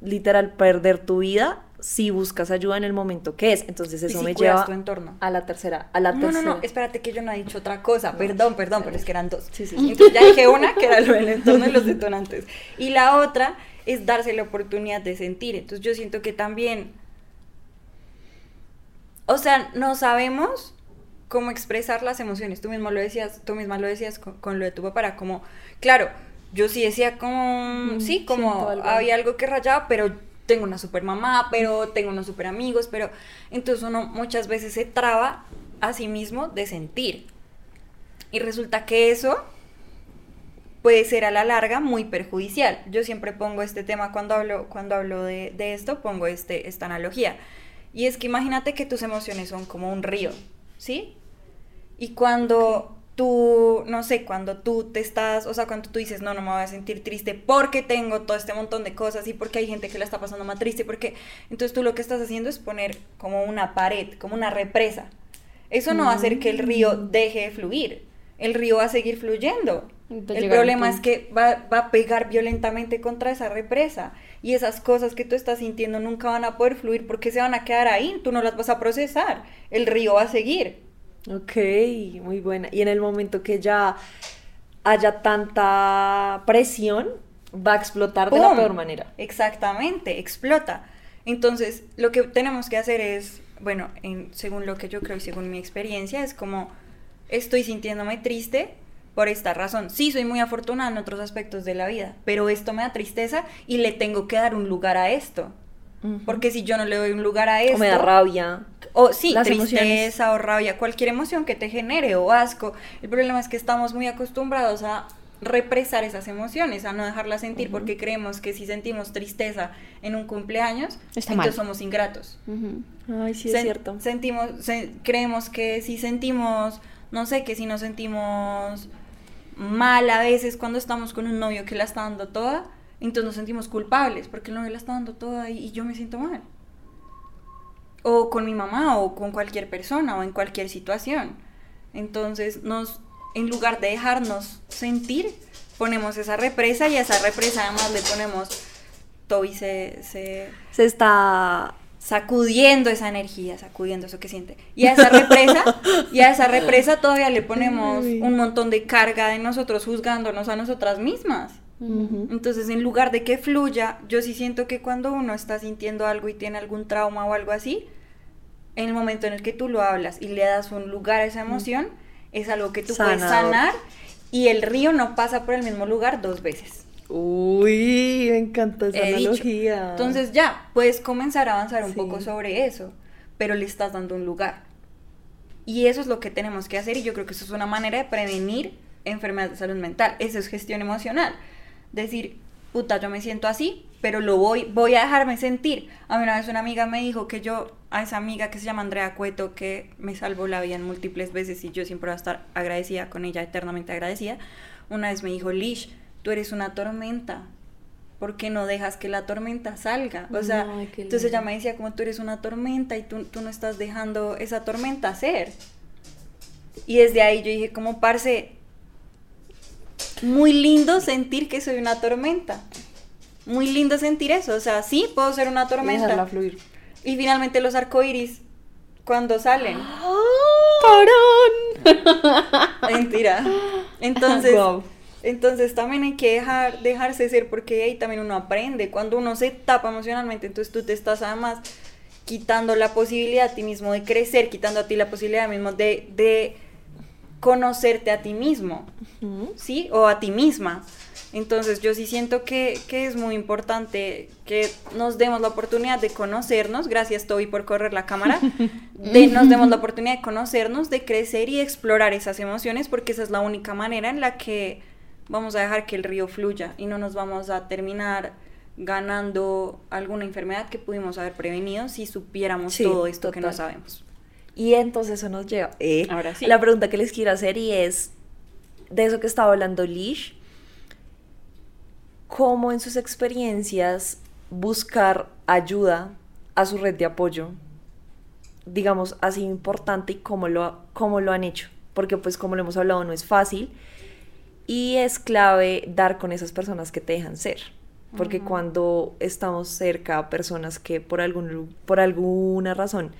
literal perder tu vida si buscas ayuda en el momento que es. Entonces Y eso si me lleva tu entorno. a la tercera, a la No, no, tercera. no, espérate que yo no he dicho otra cosa. Perdón, perdón, pero es que eran dos. Sí, sí, sí. Entonces ya dije una, que era lo del entorno y los detonantes. Y la otra es darse la oportunidad de sentir. Entonces yo siento que también, o sea, no sabemos cómo expresar las emociones. Tú mismo lo decías, tú misma lo decías con, con lo de tu papá, como, claro, yo sí decía como, Mm, sí, como algo. había algo que rayaba, pero tengo una super mamá, pero tengo unos super amigos, pero entonces uno muchas veces se traba a sí mismo de sentir. Y resulta que eso puede ser a la larga muy perjudicial. Yo siempre pongo este tema cuando hablo, cuando hablo de, de esto, pongo este, esta analogía. Y es que imagínate que tus emociones son como un río, ¿sí? Y cuando tú, no sé, cuando tú te estás, o sea, cuando tú dices, no, no me voy a sentir triste porque tengo todo este montón de cosas y porque hay gente que la está pasando más triste, porque entonces tú lo que estás haciendo es poner como una pared, como una represa. Eso no va a hacer que el río deje de fluir, el río va a seguir fluyendo. Entonces El problema es que va, va a pegar violentamente contra esa represa y esas cosas que tú estás sintiendo nunca van a poder fluir porque se van a quedar ahí, tú no las vas a procesar, el río va a seguir. Ok, muy buena. Y en el momento que ya haya tanta presión, va a explotar de la peor manera. Exactamente, explota. Entonces, lo que tenemos que hacer es, bueno, en- según lo que yo creo y según mi experiencia, es como estoy sintiéndome triste por esta razón. Sí, soy muy afortunada en otros aspectos de la vida, pero esto me da tristeza y le tengo que dar un lugar a esto. Porque si yo no le doy un lugar a esto, O me da rabia. o sí, Las tristeza emociones. o rabia, cualquier emoción que te genere o asco. El problema es que estamos muy acostumbrados a represar esas emociones, a no dejarlas sentir, porque creemos que si sentimos tristeza en un cumpleaños, Está entonces mal. somos ingratos. Ay, sí, es Sen- cierto. Sentimos, se- creemos que si sentimos, no sé, que si nos sentimos mal a veces cuando estamos con un novio que la está dando toda, entonces nos sentimos culpables porque el novio la está dando toda y, y yo me siento mal. O con mi mamá o con cualquier persona o en cualquier situación. Entonces nos, en lugar de dejarnos sentir, ponemos esa represa y a esa represa además le ponemos Toby se, se Se está sacudiendo esa energía, sacudiendo eso que siente. Y a esa represa, y a esa represa todavía le ponemos un montón de carga de nosotros juzgándonos a nosotras mismas. Entonces, en lugar de que fluya, yo sí siento que cuando uno está sintiendo algo y tiene algún trauma o algo así, en el momento en el que tú lo hablas y le das un lugar a esa emoción, es algo que tú puedes Sanador. sanar y el río no pasa por el mismo lugar dos veces. Uy, me encanta esa He dicho. analogía. Entonces ya, puedes comenzar a avanzar un Sí. poco sobre eso, pero le estás dando un lugar. Y eso es lo que tenemos que hacer y yo creo que eso es una manera de prevenir enfermedades de salud mental. Eso es gestión emocional. Decir, puta, yo me siento así, pero lo voy, voy a dejarme sentir. A mí una vez una amiga me dijo que yo, a esa amiga que se llama Andrea Cueto, que me salvó la vida en múltiples veces y yo siempre voy a estar agradecida con ella, eternamente agradecida, una vez me dijo, Lish, tú eres una tormenta. ¿Por qué no dejas que la tormenta salga? O sea, qué entonces ella me decía como tú eres una tormenta y tú, tú no estás dejando esa tormenta ser. Y desde ahí yo dije como, parce, muy lindo sentir que soy una tormenta. Muy lindo sentir eso. O sea, sí, puedo ser una Y dejarla tormenta. fluir. Y finalmente los arcoíris, cuando salen. <laughs> Mentira. Entonces, entonces también hay que dejar, dejarse ser porque ahí también uno aprende. Cuando uno se tapa emocionalmente, entonces tú te estás además quitando la posibilidad a ti mismo de crecer, quitando a ti la posibilidad mismo de, de conocerte a ti mismo. ¿sí? O a ti misma. Entonces yo sí siento que, que es muy importante que nos demos la oportunidad de conocernos, gracias Toby por correr la cámara, <laughs> de nos demos la oportunidad de conocernos, de crecer y explorar esas emociones, porque esa es la única manera en la que vamos a dejar que el río fluya y no nos vamos a terminar ganando alguna enfermedad que pudimos haber prevenido si supiéramos Sí, todo esto que no sabemos. Y entonces eso nos lleva eh, Ahora sí. a la pregunta que les quiero hacer y es de eso que estaba hablando Lish, cómo en sus experiencias buscar ayuda a su red de apoyo, digamos, así importante y cómo lo, cómo lo han hecho, porque pues como lo hemos hablado no es fácil y es clave dar con esas personas que te dejan ser. Porque cuando estamos cerca a personas que por, algún, por alguna razón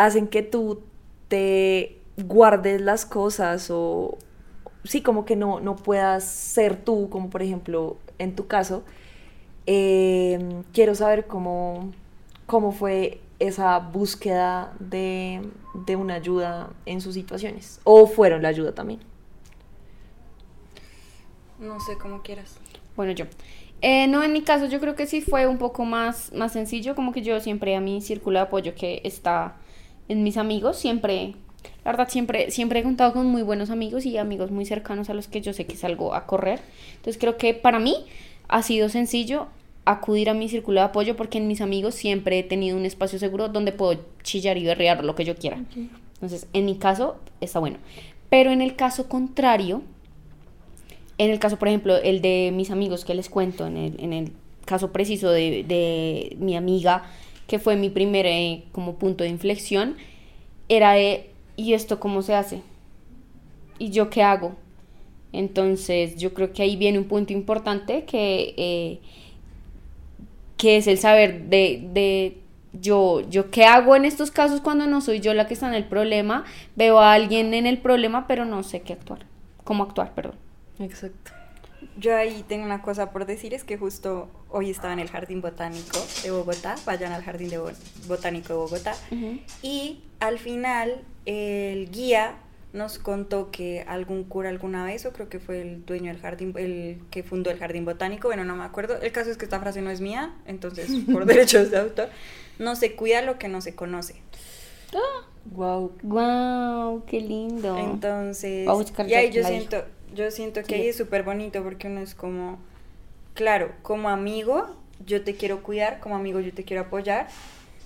hacen que tú te guardes las cosas o sí, como que no, no puedas ser tú, como por ejemplo en tu caso, eh, quiero saber cómo, cómo fue esa búsqueda de, de una ayuda en sus situaciones. O fueron la ayuda también. No sé cómo quieras. Bueno, yo. Eh, no, en mi caso yo creo que sí fue un poco más, más sencillo, como que yo siempre a mi círculo de apoyo que está en mis amigos, siempre, la verdad, siempre, siempre he contado con muy buenos amigos y amigos muy cercanos a los que yo sé que salgo a correr. Entonces creo que para mí ha sido sencillo acudir a mi círculo de apoyo porque en mis amigos siempre he tenido un espacio seguro donde puedo chillar y berrear lo que yo quiera. Entonces, en mi caso está bueno. Pero en el caso contrario, en el caso, por ejemplo, el de mis amigos que les cuento, en el, en el caso preciso de, de mi amiga, que fue mi primer eh, como punto de inflexión, era de, ¿y esto cómo se hace? ¿Y yo qué hago? Entonces, yo creo que ahí viene un punto importante que, eh, que es el saber de, de yo, yo qué hago en estos casos cuando no soy yo la que está en el problema, veo a alguien en el problema, pero no sé qué actuar, cómo actuar, perdón. Exacto. Yo ahí tengo una cosa por decir, es que justo hoy estaba en el Jardín Botánico de Bogotá, vayan al Jardín de Bo- Botánico de Bogotá, y al final el guía nos contó que algún cura alguna vez, o creo que fue el dueño del jardín, el que fundó el Jardín Botánico, bueno, no me acuerdo, el caso es que esta frase no es mía, entonces <laughs> por derechos de autor, no se cuida lo que no se conoce. Wow. Wow, qué lindo. Entonces, y ahí yo siento, yo siento que Sí. ahí es súper bonito porque uno es como, claro, como amigo, yo te quiero cuidar, como amigo yo te quiero apoyar,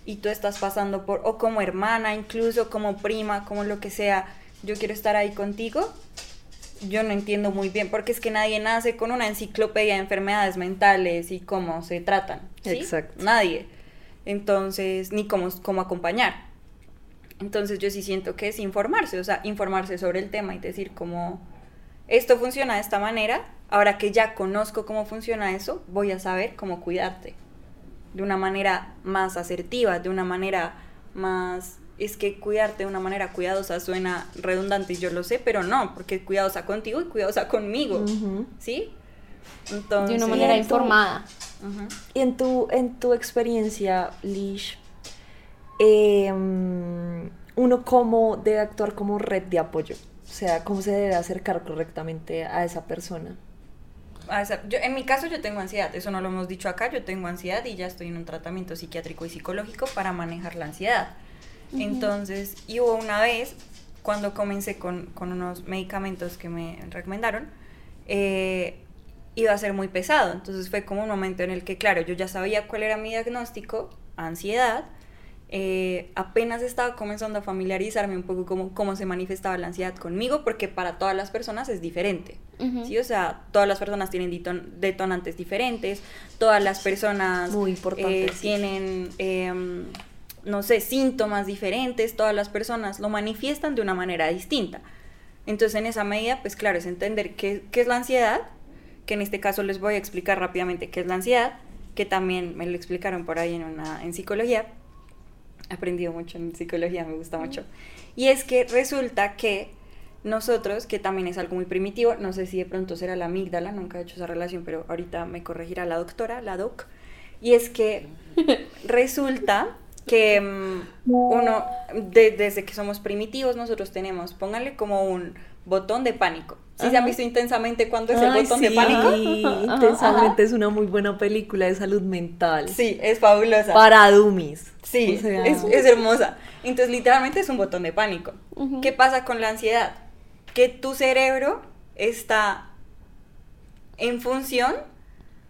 y tú estás pasando por, o como hermana, incluso como prima, como lo que sea, yo quiero estar ahí contigo. Yo no entiendo muy bien, porque es que nadie nace con una enciclopedia de enfermedades mentales y cómo se tratan. ¿sí? Exacto. Nadie. Entonces, ni cómo, cómo acompañar. Entonces yo sí siento que es informarse, o sea, informarse sobre el tema y decir como, esto funciona de esta manera, ahora que ya conozco cómo funciona eso, voy a saber cómo cuidarte. De una manera más asertiva, de una manera más... Es que cuidarte de una manera cuidadosa suena redundante y yo lo sé, pero no, porque cuidadosa contigo y cuidadosa conmigo. ¿sí? De Entonces, una manera informada. Y en tu, en tu experiencia, Lish, eh, mm, uno cómo debe actuar como red de apoyo. O sea, cómo se debe acercar correctamente a esa persona. Esa- yo- en mi caso yo tengo ansiedad, eso no lo hemos dicho acá, yo tengo ansiedad y ya estoy en un tratamiento psiquiátrico y psicológico para manejar la ansiedad. Entonces, y hubo una vez, cuando comencé con, con unos medicamentos que me recomendaron, eh, iba a ser muy pesado. Entonces fue como un momento en el que, claro, yo ya sabía cuál era mi diagnóstico, ansiedad. Eh, apenas estaba comenzando a familiarizarme un poco cómo, cómo se manifestaba la ansiedad conmigo, porque para todas las personas es diferente. ¿sí? O sea, todas las personas tienen detonantes diferentes, todas las personas Muy importante, eh, sí. tienen, em, no sé, síntomas diferentes, todas las personas lo manifiestan de una manera distinta. Entonces, en esa medida, pues claro, es entender qué, qué es la ansiedad, que en este caso les voy a explicar rápidamente qué es la ansiedad, que también me lo explicaron por ahí en, una, en psicología. Aprendido mucho en psicología, me gusta mucho. Y es que resulta que nosotros, que también es algo muy primitivo, no sé si de pronto será la amígdala, nunca he hecho esa relación, pero ahorita me corregirá la doctora, la doc, y es que resulta que mm, uno, de- desde que somos primitivos, nosotros tenemos, pónganle como un botón de pánico. ¿Sí se han visto intensamente cuándo es el Ay, botón de sí, pánico? Intensamente es una muy buena película de salud mental. Sí, es fabulosa. Para dummies. Sí, O sea, es, es hermosa. Entonces, literalmente es un botón de pánico. ¿Qué pasa con la ansiedad? Que tu cerebro está en función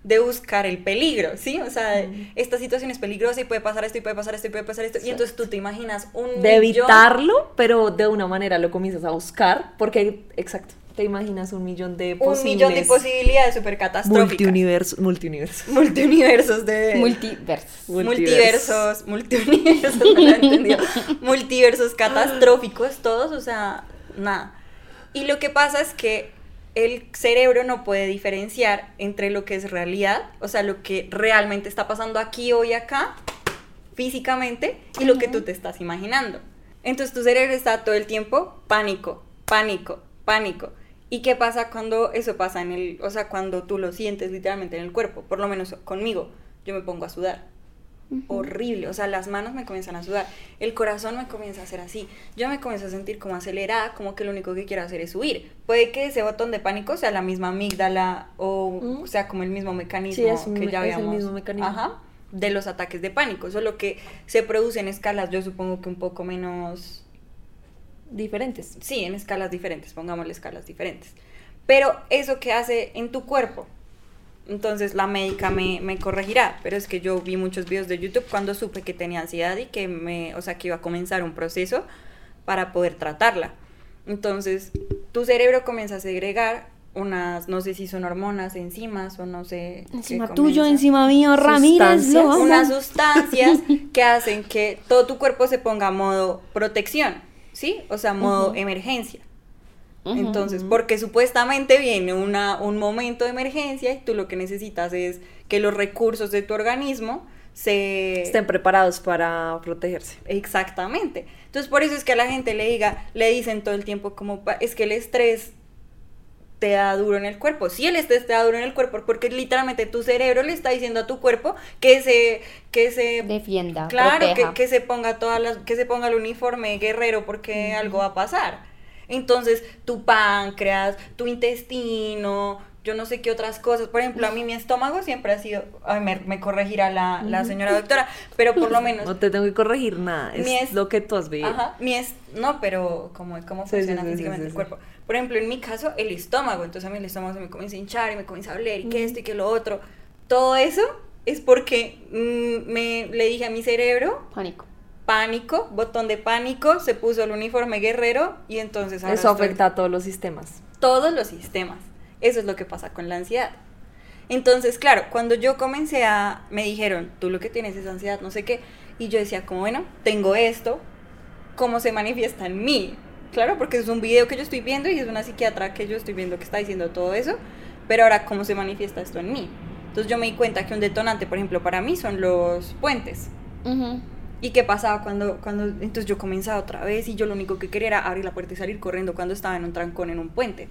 de buscar el peligro, ¿sí? O sea, esta situación es peligrosa y puede pasar esto y puede pasar esto y puede pasar esto. Y entonces tú te imaginas un de millón- evitarlo, pero de una manera lo comienzas a buscar, porque, exacto, te imaginas un millón de un posibles millón de posibilidades súper catastróficas. multiuniversos, multiuniversos. Multiuniversos de... Multiversos. multiversos, multiuniversos, no lo he entendido. <laughs> multiversos catastróficos, todos, o sea, nada. Y lo que pasa es que el cerebro no puede diferenciar entre lo que es realidad, o sea, lo que realmente está pasando aquí, hoy, acá, físicamente, y lo que tú te estás imaginando. Entonces tu cerebro está todo el tiempo pánico, pánico, pánico. ¿Y qué pasa cuando eso pasa en el, o sea, cuando tú lo sientes literalmente en el cuerpo? Por lo menos conmigo, yo me pongo a sudar horrible, o sea, las manos me comienzan a sudar, el corazón me comienza a hacer así, yo me comienzo a sentir como acelerada, como que lo único que quiero hacer es huir. Puede que ese botón de pánico sea la misma amígdala o sea como el mismo mecanismo Sí, es un que ya es el habíamos. mismo mecanismo. Ajá, de los ataques de pánico, solo que se produce en escalas, yo supongo que un poco menos Diferentes. sí, en escalas diferentes, pongámosle escalas diferentes. Pero eso que hace en tu cuerpo, entonces la médica me, me corregirá, pero es que yo vi muchos videos de YouTube cuando supe que tenía ansiedad y que me, o sea, que iba a comenzar un proceso para poder tratarla. Entonces, tu cerebro comienza a segregar unas, no sé si son hormonas, enzimas o no sé. Encima tuyo, encima mío, Ramírez. Amo. unas sustancias <laughs> que hacen que todo tu cuerpo se ponga a modo protección, ¿sí? O sea, modo emergencia. Entonces, porque supuestamente viene una, un momento de emergencia y tú lo que necesitas es que los recursos de tu organismo se... Estén preparados para protegerse. Exactamente. Entonces, por eso es que a la gente le diga, le dicen todo el tiempo como, es que el estrés te da duro en el cuerpo. Sí, el estrés te da duro en el cuerpo porque literalmente tu cerebro le está diciendo a tu cuerpo que se que se Defienda, claro, que se ponga todas las que se ponga el uniforme guerrero porque algo va a pasar. Entonces, tu páncreas, tu intestino, yo no sé qué otras cosas. Por ejemplo, a mí mi estómago siempre ha sido, ay, me, me corregirá la, la señora doctora, pero por lo menos <laughs> No te tengo que corregir nada, es Mi es- lo que tú has vivido. Ajá, mi es, no, pero cómo, cómo Sí, funciona sí, físicamente sí, el cuerpo. Por ejemplo, en mi caso, el estómago. Entonces a mí el estómago se me comienza a hinchar y me comienza a doler y que esto y que lo otro. Todo eso es porque mm, me le dije a mi cerebro, Pánico. Pánico, botón de pánico, se puso el uniforme guerrero y entonces ahora Eso estoy- afecta a todos los sistemas. todos los sistemas. Eso es lo que pasa con la ansiedad. Entonces, claro, cuando yo comencé a, me dijeron, tú lo que tienes es ansiedad, no sé qué, y yo decía, como bueno, tengo esto, ¿cómo se manifiesta en mí? claro, porque es un video que yo estoy viendo y es una psiquiatra que yo estoy viendo que está diciendo todo eso, pero ahora, ¿cómo se manifiesta esto en mí? Entonces yo me di cuenta que un detonante, por ejemplo, para mí son los puentes. ¿Y qué pasaba cuando, cuando, entonces yo comenzaba otra vez y yo lo único que quería era abrir la puerta y salir corriendo cuando estaba en un trancón en un puente.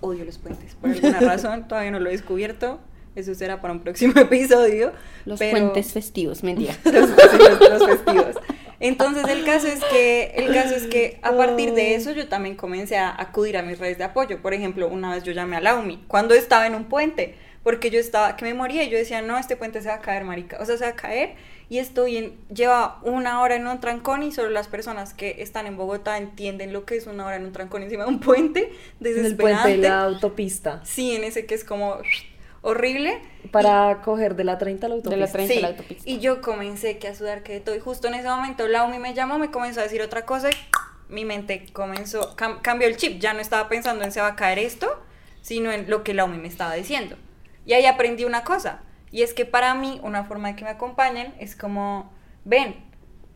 Odio los puentes, por <laughs> alguna razón, todavía no lo he descubierto. Eso será para un próximo <laughs> episodio. Los pero- puentes festivos, mentira. <laughs> los, los- los festivos. Entonces el caso es que el caso es que a partir de eso yo también comencé a acudir a mis redes de apoyo. Por ejemplo, una vez yo llamé a Laumi cuando estaba en un puente, porque yo estaba que me moría y yo decía, "No, este puente se va a caer, marica." O sea, se va a caer y estoy en lleva una hora en un trancón y solo las personas que están en Bogotá entienden lo que es una hora en un trancón encima de un puente <laughs> En el puente de desesperante. la autopista. Sí, en ese que es como horrible. Para coger de la 30 a la autopista. De la 30 Sí, a la autopista. y yo comencé que a sudar que de todo. Y justo en ese momento Laumi me llamó, me comenzó a decir otra cosa y <tsk> mi mente comenzó, cam- cambió el chip. Ya no estaba pensando en se va a caer esto, sino en lo que Laumi me estaba diciendo. Y ahí aprendí una cosa. Y es que para mí, una forma de que me acompañen es como, ven,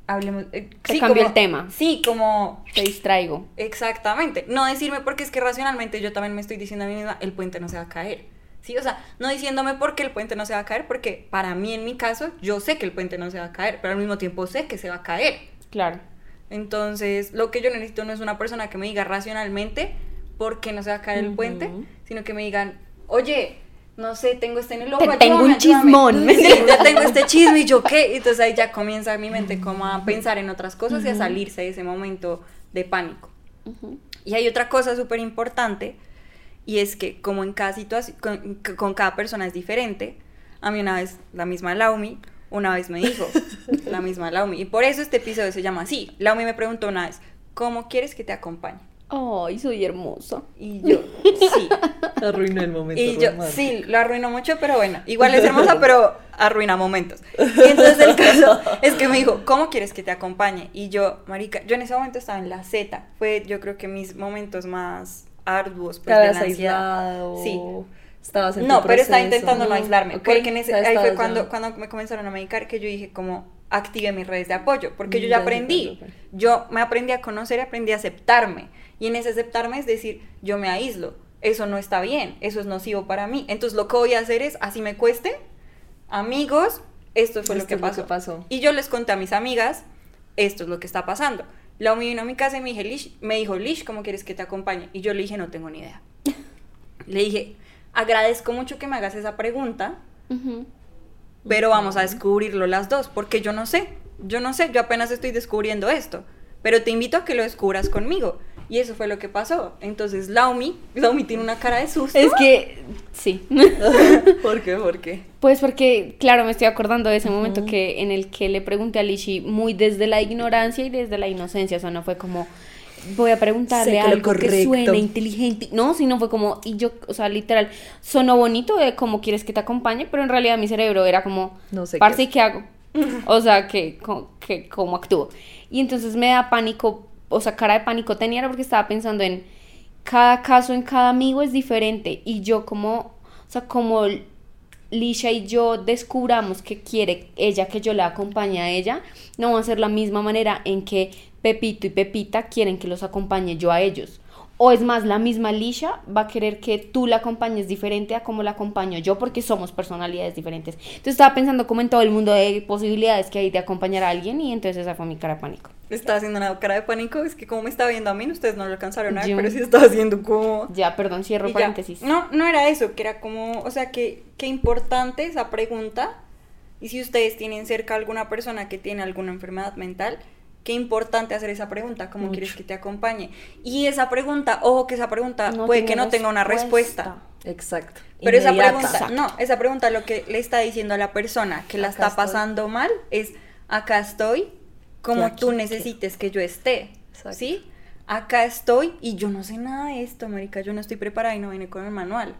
hablemos. eh, como- el tema. Sí, como Te distraigo. Exactamente. No decirme porque es que racionalmente yo también me estoy diciendo a mí misma, el puente no se va a caer. Sí, o sea, no diciéndome por qué el puente no se va a caer, porque para mí en mi caso yo sé que el puente no se va a caer, pero al mismo tiempo sé que se va a caer. Claro. Entonces, lo que yo necesito no es una persona que me diga racionalmente por qué no se va a caer el puente, sino que me digan, oye, no sé, tengo este en el ojo. Te tengo ayúdame, un chismón. ayúdame". Sí, ya tengo este chisme y yo qué. Entonces ahí ya comienza mi mente como a pensar en otras cosas y a salirse de ese momento de pánico. Y hay otra cosa súper importante, y es que como en cada situación, con, con cada persona es diferente, a mí una vez la misma Laumi, una vez me dijo, <laughs> la misma Laumi, y por eso este episodio se llama así. Laumi me preguntó una vez, ¿cómo quieres que te acompañe? Ay, soy hermosa. Y yo, sí. <laughs> Arruinó el momento. Y yo, sí, lo arruinó mucho, pero bueno, igual es hermosa, <laughs> pero arruina momentos. Y entonces el caso es que me dijo, ¿cómo quieres que te acompañe? Y yo, marica, yo en ese momento estaba en la Z, fue yo creo que mis momentos más arduos pues, de la aislado. Sí. Estabas en No, tu pero estaba intentando no aislarme, porque en ese, ahí fue cuando, ya. cuando me comenzaron a medicar que yo dije como active mis redes de apoyo, porque yo ya aprendí, yo me aprendí a conocer y aprendí a aceptarme, y en ese aceptarme es decir, yo me aíslo, eso no está bien, eso es nocivo para mí, entonces lo que voy a hacer es, así me cueste, amigos, esto fue lo que es lo pasó. que pasó. Y yo les conté a mis amigas, esto es lo que está pasando. La Omi vino a mi casa y me, dije, Lish, me dijo, Lish, ¿cómo quieres que te acompañe? Y yo le dije, no tengo ni idea. <laughs> Le dije, agradezco mucho que me hagas esa pregunta, pero vamos a descubrirlo las dos, porque yo no sé, yo no sé, yo apenas estoy descubriendo esto, pero te invito a que lo descubras conmigo. Y eso fue lo que pasó. Entonces, Laumi, Laumi tiene una cara de susto. Es que, sí. <laughs> ¿Por qué? ¿Por qué? Pues porque, claro, me estoy acordando de ese momento que en el que le pregunté a Lishi muy desde la ignorancia y desde la inocencia, o sea, no fue como voy a preguntarle que algo que suene inteligente, no, sino fue como y yo, o sea, literal, sonó bonito de cómo quieres que te acompañe, pero en realidad mi cerebro era como No sé parce, qué. ¿y qué hago? O sea, que, que cómo actúo. Y entonces me da pánico, o sea, cara de pánico tenía era porque estaba pensando en cada caso en cada amigo es diferente y yo como, o sea, como Lisha y yo descubramos que quiere ella que yo la acompañe a ella, no va a ser la misma manera en que Pepito y Pepita quieren que los acompañe yo a ellos. O es más, la misma Lisha va a querer que tú la acompañes diferente a como la acompaño yo, porque somos personalidades diferentes. Entonces estaba pensando como en todo el mundo de posibilidades que hay de acompañar a alguien y entonces esa fue mi cara de pánico. Estaba haciendo una cara de pánico, es que como me estaba viendo a mí, ustedes no lo alcanzaron a ver, Yo- pero sí estaba haciendo como... Ya, perdón, cierro Y ya. paréntesis. No, no era eso, que era como, o sea, que qué importante esa pregunta. Y si ustedes tienen cerca a alguna persona que tiene alguna enfermedad mental, qué importante hacer esa pregunta, ¿cómo Mucho. quieres que te acompañe? Y esa pregunta, ojo que esa pregunta No puede que no tenga una respuesta. Exacto. Pero esa pregunta, Exacto. no, esa pregunta lo que le está diciendo a la persona que la Acá está estoy. pasando mal es, acá estoy como aquí tú necesites que yo esté, Exacto. ¿sí? Acá estoy y yo no sé nada de esto, marica, yo no estoy preparada y no vine con el manual,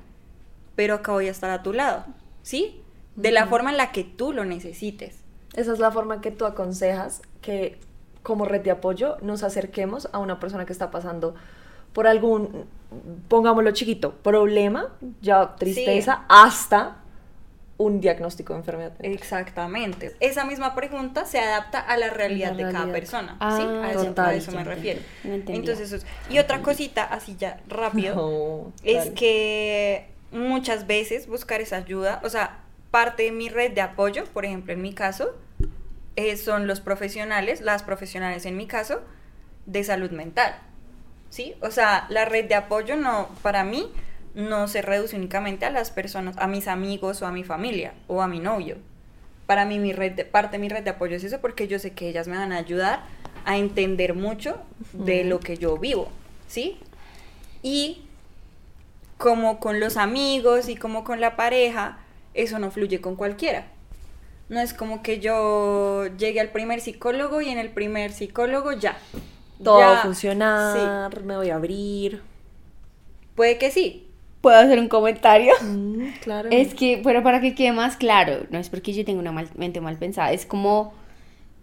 pero acá voy a estar a tu lado, ¿sí? De la forma en la que tú lo necesites. Esa es la forma que tú aconsejas que como red de apoyo nos acerquemos a una persona que está pasando por algún, pongámoslo chiquito, problema, ya tristeza, hasta un diagnóstico de enfermedad mental. Exactamente. Esa misma pregunta se adapta a la realidad La de cada persona. Ah, ¿sí? A eso, total. a eso me refiero. Entonces, eso es- y otra cosita, así ya rápido, <laughs> No, es que muchas veces buscar esa ayuda, o sea, parte de mi red de apoyo, por ejemplo, en mi caso, eh, son los profesionales, las profesionales en mi caso, de salud mental. ¿Sí? O sea, la red de apoyo no, para mí, no se reduce únicamente a las personas, a mis amigos o a mi familia o a mi novio. Para mí, mi red de, parte de mi red de apoyo es eso porque yo sé que ellas me van a ayudar a entender mucho de lo que yo vivo, ¿sí? Y como con los amigos y como con la pareja, eso no fluye con cualquiera. No es como que yo llegue al primer psicólogo y en el primer psicólogo ya. Todo va ya, a funcionar, me voy a abrir. Puede que sí. ¿Puedo hacer un comentario? Mm, claro. Es que, pero para que quede más claro, no es porque yo tenga una mal- mente mal pensada, es como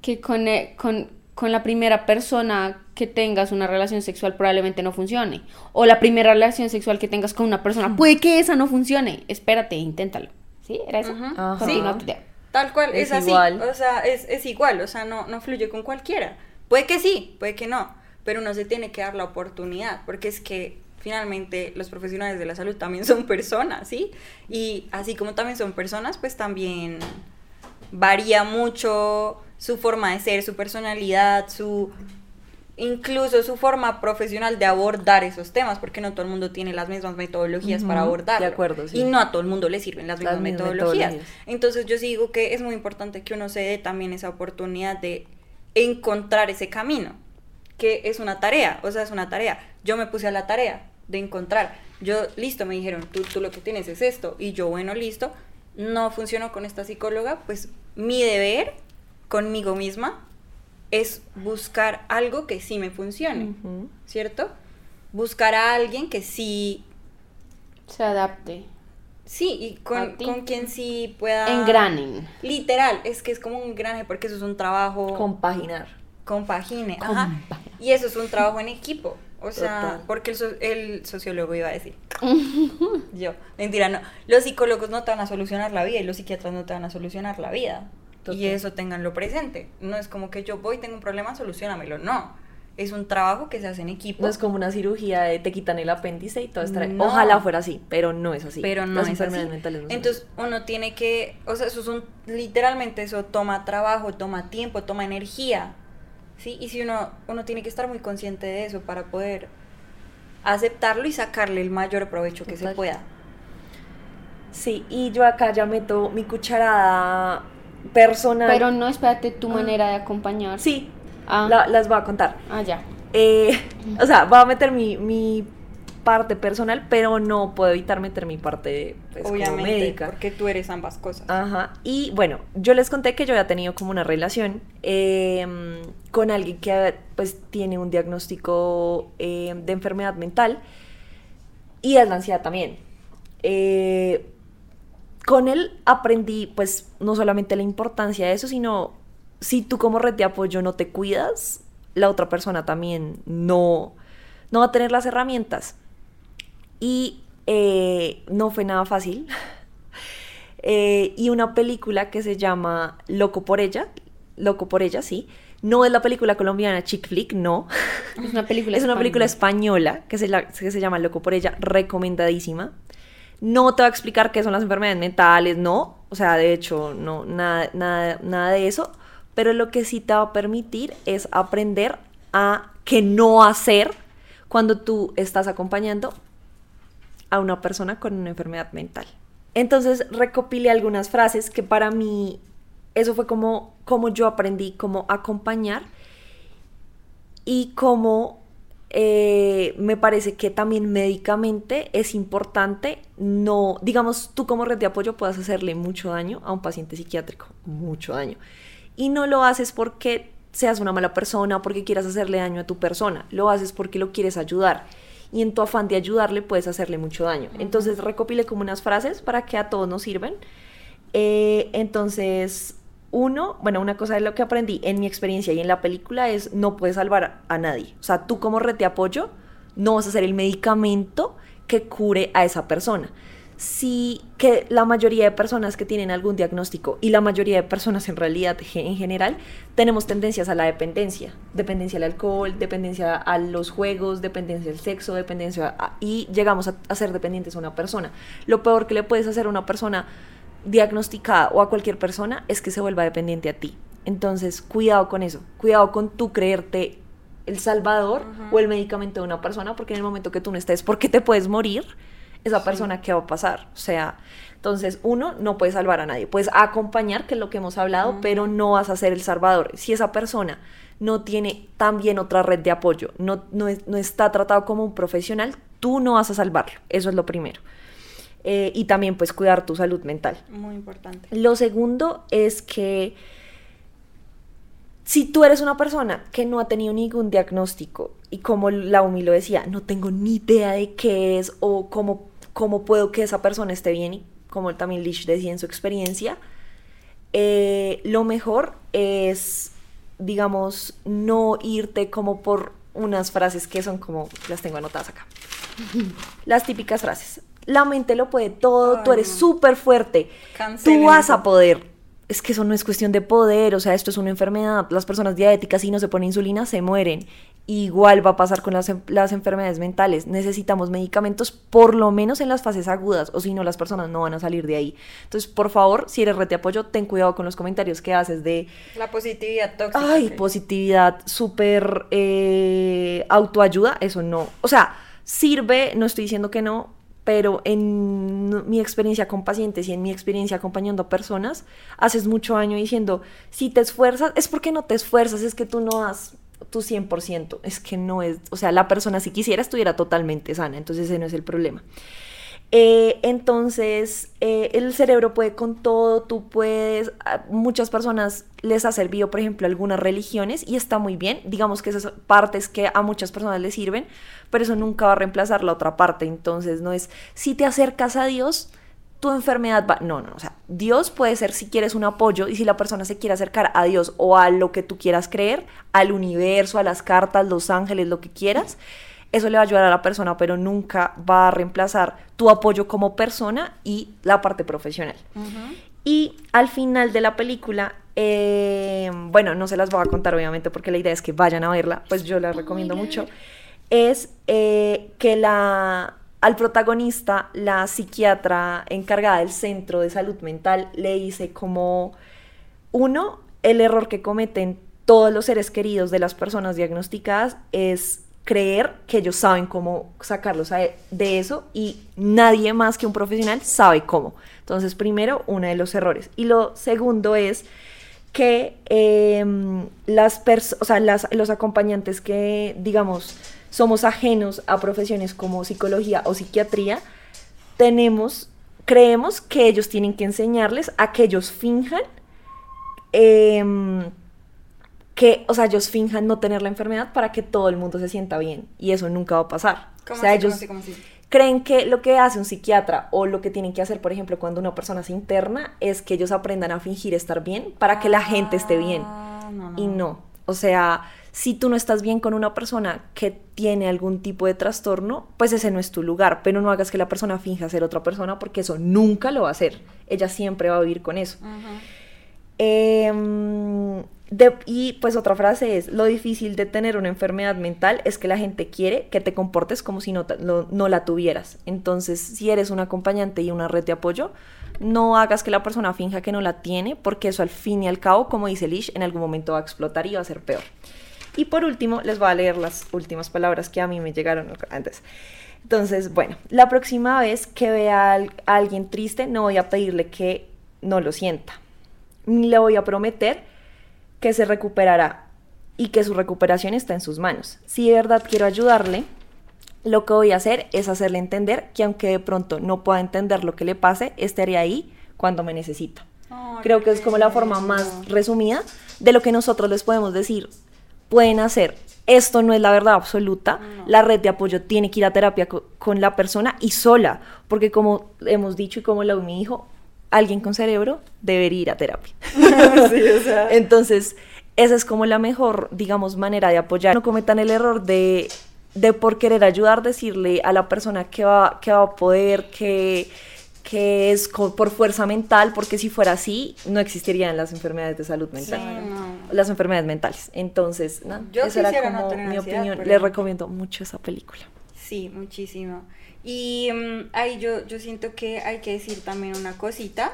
que con, eh, con, con la primera persona que tengas una relación sexual probablemente no funcione. O la primera relación sexual que tengas con una persona, puede que esa no funcione. Espérate, inténtalo. ¿Sí? ¿Era eso? Ajá. Continúa Sí. Tal cual, es, Es así. igual. O sea, es, es igual, o sea, no, no fluye con cualquiera. Puede que sí, puede que no, pero uno se tiene que dar la oportunidad, porque es que finalmente los profesionales de la salud también son personas, ¿sí? Y así como también son personas, pues también varía mucho su forma de ser, su personalidad, su incluso su forma profesional de abordar esos temas, porque no todo el mundo tiene las mismas metodologías para abordarlo. de acuerdo, sí. Y no a todo el mundo le sirven las mismas metodologías. metodologías. Entonces yo sí digo que es muy importante que uno se dé también esa oportunidad de encontrar ese camino, que es una tarea, o sea, es una tarea. Yo me puse a la tarea de encontrar. Yo, listo, me dijeron, tú, tú lo que tienes es esto. Y yo, bueno, listo, no funcionó con esta psicóloga, pues mi deber conmigo misma es buscar algo que sí me funcione. ¿cierto? Buscar a alguien que sí, Se adapte. sí, y con, con quien sí pueda... Engranen. Literal, es que es como un granje porque eso es un trabajo Compaginar. Compagine, ajá. Y eso es un trabajo en equipo. O sea, Total. porque el, so- el sociólogo iba a decir. <laughs> Yo, mentira, no. Los psicólogos no te van a solucionar la vida y los psiquiatras no te van a solucionar la vida. Total. Y eso tenganlo presente. No es como que yo voy, tengo un problema, solucionamelo. No. Es un trabajo que se hace en equipo. No es como una cirugía de te quitan el apéndice y todo está No. Ojalá fuera así, pero no es así. pero no Las es así. no Entonces uno tiene que, o sea, eso es un, literalmente eso toma trabajo, toma tiempo, toma energía, ¿sí? Y si uno, uno tiene que estar muy consciente de eso para poder aceptarlo y sacarle el mayor provecho que se pueda. Sí, y yo acá ya meto mi cucharada personal. Pero no, espérate, tu manera de acompañar. Sí, Ah. la- las voy a contar. Ah, ya. Eh, <laughs> o sea, voy a meter mi, mi parte personal, pero no puedo evitar meter mi parte pues, como Obviamente, médica. porque tú eres ambas cosas. Ajá. Y bueno, yo les conté que yo había tenido como una relación eh, con alguien que pues tiene un diagnóstico eh, de enfermedad mental y es la ansiedad también. Eh, con él aprendí pues no solamente la importancia de eso, sino si tú como red de apoyo no te cuidas, la otra persona también no, no va a tener las herramientas. Y eh, no fue nada fácil. <laughs> Y una película que se llama Loco por ella, Loco por ella, sí. No es la película colombiana Chick Flick, no. Es una película es una película española. española que se, la- que se llama Loco por ella, recomendadísima. No te va a explicar qué son las enfermedades mentales, no. O sea, de hecho, no, nada, nada, nada de eso. Pero lo que sí te va a permitir es aprender a qué no hacer cuando tú estás acompañando a una persona con una enfermedad mental. Entonces recopilé algunas frases que para mí eso fue como, como yo aprendí cómo acompañar y cómo eh, me parece que también médicamente es importante no, digamos, tú como red de apoyo puedas hacerle mucho daño a un paciente psiquiátrico, mucho daño. Y no lo haces porque seas una mala persona o porque quieras hacerle daño a tu persona, lo haces porque lo quieres ayudar. Y en tu afán de ayudarle puedes hacerle mucho daño. Entonces recopilé como unas frases para que a todos nos sirven. Eh, entonces, uno, bueno, una cosa de lo que aprendí en mi experiencia y en la película es no puedes salvar a nadie. O sea, tú como red de apoyo no vas a ser el medicamento que cure a esa persona. sí que la mayoría de personas que tienen algún diagnóstico y la mayoría de personas en realidad en general tenemos tendencias a la dependencia, dependencia al alcohol, dependencia a los juegos, dependencia al sexo, dependencia y llegamos a, a ser dependientes a una persona. Lo peor que le puedes hacer a una persona diagnosticada o a cualquier persona es que se vuelva dependiente a ti. Entonces, cuidado con eso, cuidado con tú creerte el salvador o el medicamento de una persona, porque en el momento que tú no estés, porque te puedes morir, esa persona, ¿qué va a pasar? O sea, entonces, uno, no puede salvar a nadie. Puedes acompañar, que es lo que hemos hablado, pero no vas a ser el salvador. Si esa persona no tiene también otra red de apoyo, no, no, no está tratado como un profesional, tú no vas a salvarlo. Eso es lo primero. Eh, y también, pues, cuidar tu salud mental. Muy importante. Lo segundo es que si tú eres una persona que no ha tenido ningún diagnóstico y como Laumi lo decía, no tengo ni idea de qué es o cómo, cómo puedo que esa persona esté bien y como también Lish decía en su experiencia, eh, lo mejor es, digamos, no irte como por unas frases que son como, las tengo anotadas acá. <laughs> Las típicas frases. La mente lo puede todo, tú eres súper fuerte, tú vas a poder es que eso no es cuestión de poder, o sea, esto es una enfermedad. Las personas diabéticas, si no se ponen insulina, se mueren. Igual va a pasar con las, las, enfermedades mentales. Necesitamos medicamentos por lo menos en las fases agudas, o si no, las personas no van a salir de ahí. Entonces, por favor, si eres red de apoyo, ten cuidado con los comentarios que haces de... La positividad tóxica. Ay, positividad súper eh, autoayuda, eso no. O sea, sirve, no estoy diciendo que no, pero en mi experiencia con pacientes y en mi experiencia acompañando a personas, haces mucho año diciendo, si te esfuerzas, es porque no te esfuerzas, es que tú no das tu 100%, es que no es, o sea, la persona si quisiera estuviera totalmente sana, entonces ese no es el problema. Eh, entonces, eh, el cerebro puede con todo, tú puedes, muchas personas les ha servido, por ejemplo, algunas religiones y está muy bien, digamos que esas partes que a muchas personas les sirven, pero eso nunca va a reemplazar la otra parte, entonces no es, si te acercas a Dios, tu enfermedad va, no, no, o sea, Dios puede ser si quieres un apoyo y si la persona se quiere acercar a Dios o a lo que tú quieras creer, al universo, a las cartas, los ángeles, lo que quieras eso le va a ayudar a la persona, pero nunca va a reemplazar tu apoyo como persona y la parte profesional. Y al final de la película, eh, bueno, no se las voy a contar obviamente porque la idea es que vayan a verla, pues yo la recomiendo mucho, es eh, que la, al protagonista, la psiquiatra encargada del centro de salud mental, le dice como, uno, el error que cometen todos los seres queridos de las personas diagnosticadas es creer que ellos saben cómo sacarlos de eso y nadie más que un profesional sabe cómo. Entonces, primero, uno de los errores. Y lo segundo es que em, las, o sea, los acompañantes que, digamos, somos ajenos a profesiones como psicología o psiquiatría, tenemos, creemos que ellos tienen que enseñarles a que ellos finjan. Eh, que, o sea, ellos finjan no tener la enfermedad para que todo el mundo se sienta bien. Y eso nunca va a pasar. o sea, ellos creen que lo que hace un psiquiatra o lo que tienen que hacer, por ejemplo, cuando una persona se interna, es que ellos aprendan a fingir estar bien para que la gente esté bien. Ah, y no. O sea, si tú no estás bien con una persona que tiene algún tipo de trastorno, pues ese no es tu lugar. Pero no hagas que la persona finja ser otra persona porque eso nunca lo va a hacer. Ella siempre va a vivir con eso. eh, y pues otra frase es, lo difícil de tener una enfermedad mental es que la gente quiere que te comportes como si no, no, la tuvieras. Entonces, si eres un acompañante y una red de apoyo, no hagas que la persona finja que no la tiene, porque eso al fin y al cabo, como dice Lish, en algún momento va a explotar y va a ser peor. Y por último, les voy a leer las últimas palabras que a mí me llegaron antes. Entonces, bueno, la próxima vez que vea a alguien triste, no voy a pedirle que no lo sienta, ni le voy a prometer que se recuperará y que su recuperación está en sus manos. Si de verdad quiero ayudarle, lo que voy a hacer es hacerle entender que aunque de pronto no pueda entender lo que le pase, estaré ahí cuando me necesita. Creo que es como la forma más resumida de lo que nosotros les podemos decir. Pueden hacer. Esto no es la verdad absoluta. La red de apoyo tiene que ir a terapia con la persona y sola, porque como hemos dicho y como lo mi hijo, alguien con cerebro debería ir a terapia. <laughs> <laughs> Entonces, esa es como la mejor, digamos, manera de apoyar. No cometan el error de, de por querer ayudar, decirle a la persona que va, que va a poder, que, que es por fuerza mental, porque si fuera así, no existirían las enfermedades de salud mental. Sí, no. Las enfermedades mentales. Entonces, ¿no? Yo esa era no como tener mi opinión. Les recomiendo mucho esa película. Sí, muchísimo. Y mm, ahí yo, yo siento que hay que decir también una cosita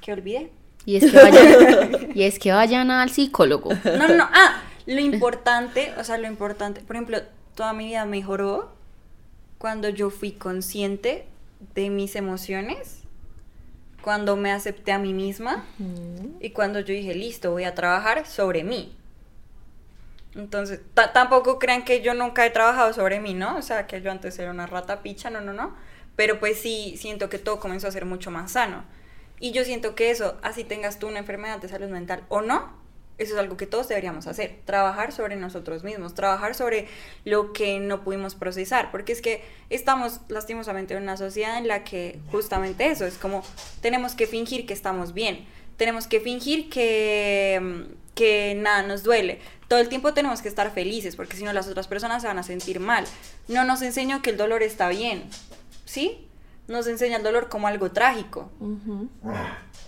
que olvidé. Y es que vayan, <laughs> y es que vayan al psicólogo. No, no, no. Ah, lo importante, o sea, lo importante, por ejemplo, toda mi vida mejoró cuando yo fui consciente de mis emociones, cuando me acepté a mí misma y cuando yo dije, listo, voy a trabajar sobre mí. Entonces, ta- tampoco crean que yo nunca he trabajado sobre mí, ¿no? O sea, que yo antes era una rata picha, no, no, no. Pero pues sí, siento que todo comenzó a ser mucho más sano. Y yo siento que eso, así tengas tú una enfermedad de salud mental o no, eso es algo que todos deberíamos hacer. Trabajar sobre nosotros mismos, trabajar sobre lo que no pudimos procesar. Porque es que estamos lastimosamente en una sociedad en la que justamente eso, es como tenemos que fingir que estamos bien. Tenemos que fingir que, mm, que nada nos duele. Todo el tiempo tenemos que estar felices porque si no las otras personas se van a sentir mal. No nos enseñó que el dolor está bien. ¿Sí? Nos enseña el dolor como algo trágico.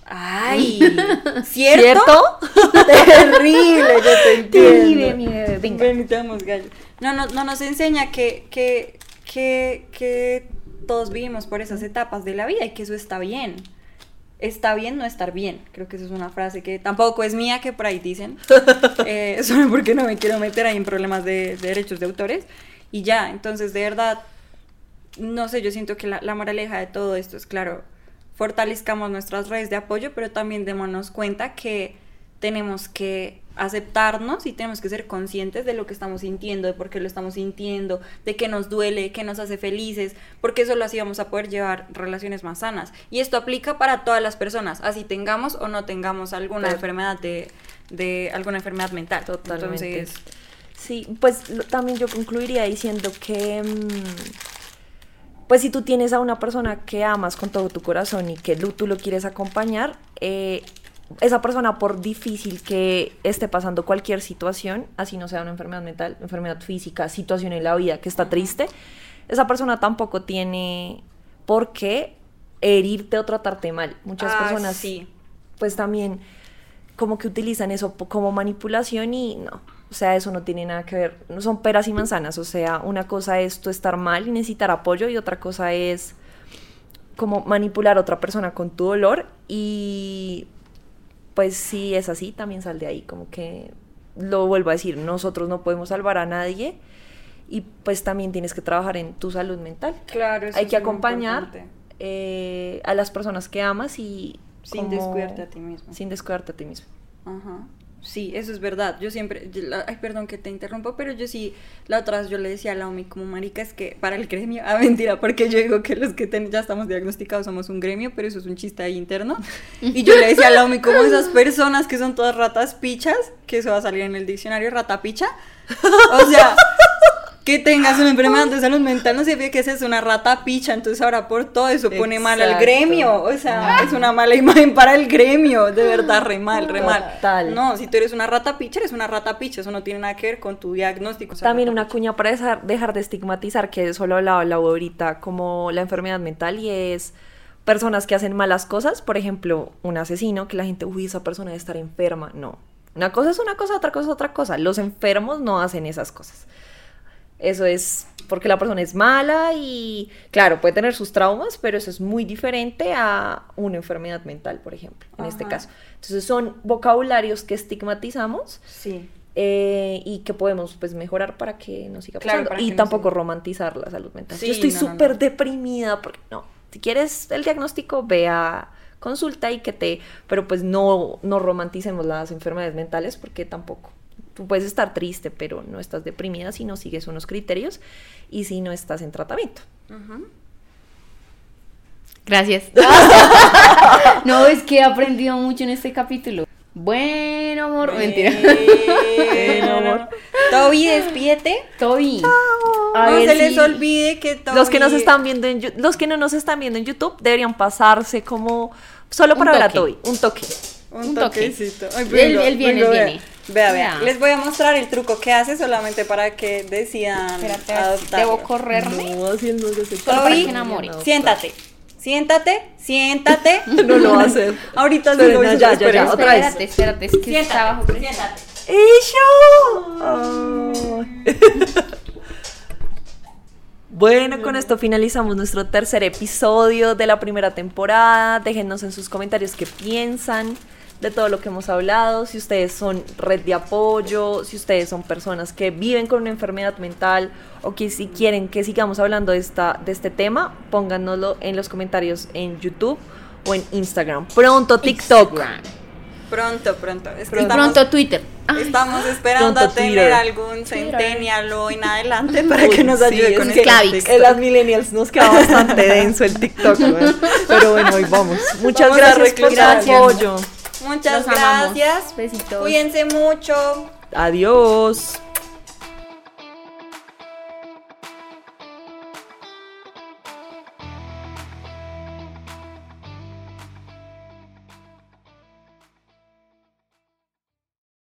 Ay, <laughs> ¿cierto? <laughs> Terrible, yo te entiendo. Mi bebé, venga. Ven gallo. No, no, no nos enseña que, que, que, que todos vivimos por esas etapas de la vida y que eso está bien. Está bien no estar bien. Creo que esa es una frase que tampoco es mía, que por ahí dicen. <laughs> Eh, solo porque no me quiero meter ahí en problemas de, de derechos de autores. Y ya, entonces de verdad, no sé, yo siento que la, la moraleja de todo esto es, claro, fortalezcamos nuestras redes de apoyo, pero también démonos cuenta que tenemos que aceptarnos y tenemos que ser conscientes de lo que estamos sintiendo, de por qué lo estamos sintiendo, de qué nos duele, qué nos hace felices, porque solo así vamos a poder llevar relaciones más sanas. Y esto aplica para todas las personas, así tengamos o no tengamos alguna Claro. enfermedad de, de alguna enfermedad mental. Totalmente. Entonces, Sí, pues lo- también yo concluiría diciendo que, mm, pues si tú tienes a una persona que amas con todo tu corazón y que tú lo quieres acompañar, eh, esa persona por difícil que esté pasando cualquier situación, así no sea una enfermedad mental, enfermedad física, situación en la vida que está triste, esa persona tampoco tiene por qué herirte o tratarte mal. Muchas ah, personas sí. pues también como que utilizan eso como manipulación y no, o sea, eso no tiene nada que ver, no son peras y manzanas, o sea, una cosa es tú estar mal y necesitar apoyo y otra cosa es como manipular a otra persona con tu dolor y pues si es así, también sal de ahí, como que lo vuelvo a decir, nosotros no podemos salvar a nadie y pues también tienes que trabajar en tu salud mental. Claro, eso Hay es que muy acompañar eh, a las personas que amas y Sin como- descuidarte a ti mismo. Sin descuidarte a ti mismo. Ajá. Sí, eso es verdad. Yo siempre, yo la- ay, perdón que te interrumpo, pero yo sí, la otra vez yo le decía a Laomi como marica, es que para el gremio, ah, mentira, porque yo digo que los que ten- ya estamos diagnosticados somos un gremio, pero eso es un chiste ahí interno. Y yo le decía a Laomi como esas personas que son todas ratas pichas, que eso va a salir en el diccionario, rata picha. O sea, que tengas una enfermedad de salud mental no significa que seas una rata picha, entonces ahora por todo eso pone mal al gremio, o sea, es una mala imagen para el gremio, de verdad, re mal, re mal. Total. No, si tú eres una rata picha, eres una rata picha, eso no tiene nada que ver con tu diagnóstico. o sea, También una cuña para dejar, de estigmatizar, que eso lo hablaba la ahorita, como la enfermedad mental y es personas que hacen malas cosas, por ejemplo, un asesino, que la gente, uy, esa persona debe estar enferma. No, una cosa es una cosa, otra cosa es otra cosa. Los enfermos no hacen esas cosas. Eso es porque la persona es mala y, claro, puede tener sus traumas, pero eso es muy diferente a una enfermedad mental, por ejemplo, en este caso. Entonces son vocabularios que estigmatizamos Sí. eh, y que podemos pues mejorar para que no siga pasando y no tampoco romantizar la salud mental. Sí, Yo estoy no, no, súper no. deprimida porque no, si quieres el diagnóstico ve a consulta y que te, pero pues no no romanticemos las enfermedades mentales porque tampoco tú puedes estar triste, pero no estás deprimida si no sigues unos criterios y si no estás en tratamiento. Gracias. <laughs> no, es que he aprendido mucho en este capítulo. Bueno, amor. Mentira. Bueno, amor. <laughs> Toby, despídete. Toby. A no ver se les olvide que Toby... Los que nos están viendo en los que no nos están viendo en YouTube deberían pasarse como solo para ver a. Toby, un toque. Un, Un toque. toquecito. Ay, él vea. viene. Vea, vea. Vea. Les voy a mostrar el truco que hace solamente para que decidan Espérate, adoptarlo. debo correrme. No, haciendo ese Solo para Toby, que enamore. siéntate. Siéntate, siéntate. <laughs> No lo va a <laughs> hacer. Ahorita Esperen, digo ya, eso, ya, ya, esperen. ya, otra vez. Espérate, espérate, es que está bajo presión. ¡Ello! Bueno, con esto finalizamos nuestro tercer episodio de la primera temporada. Déjenos en sus comentarios qué piensan de todo lo que hemos hablado, si ustedes son red de apoyo, si ustedes son personas que viven con una enfermedad mental o que si quieren que sigamos hablando de, esta, de este tema, pónganoslo en los comentarios en YouTube o en Instagram. Pronto TikTok. Instagram. Pronto, pronto. Es que Y estamos, pronto Twitter. Ay, estamos esperando Pronto a tener Twitter. algún centennial o en adelante <laughs> para que nos sí, ayude es con que Clavix. TikToks. En las millennials nos queda bastante denso el TikTok. <laughs> Pero bueno, hoy vamos. Muchas Vamos gracias por su apoyo. Muchas Los amamos. gracias. Besitos. Cuídense mucho. Adiós.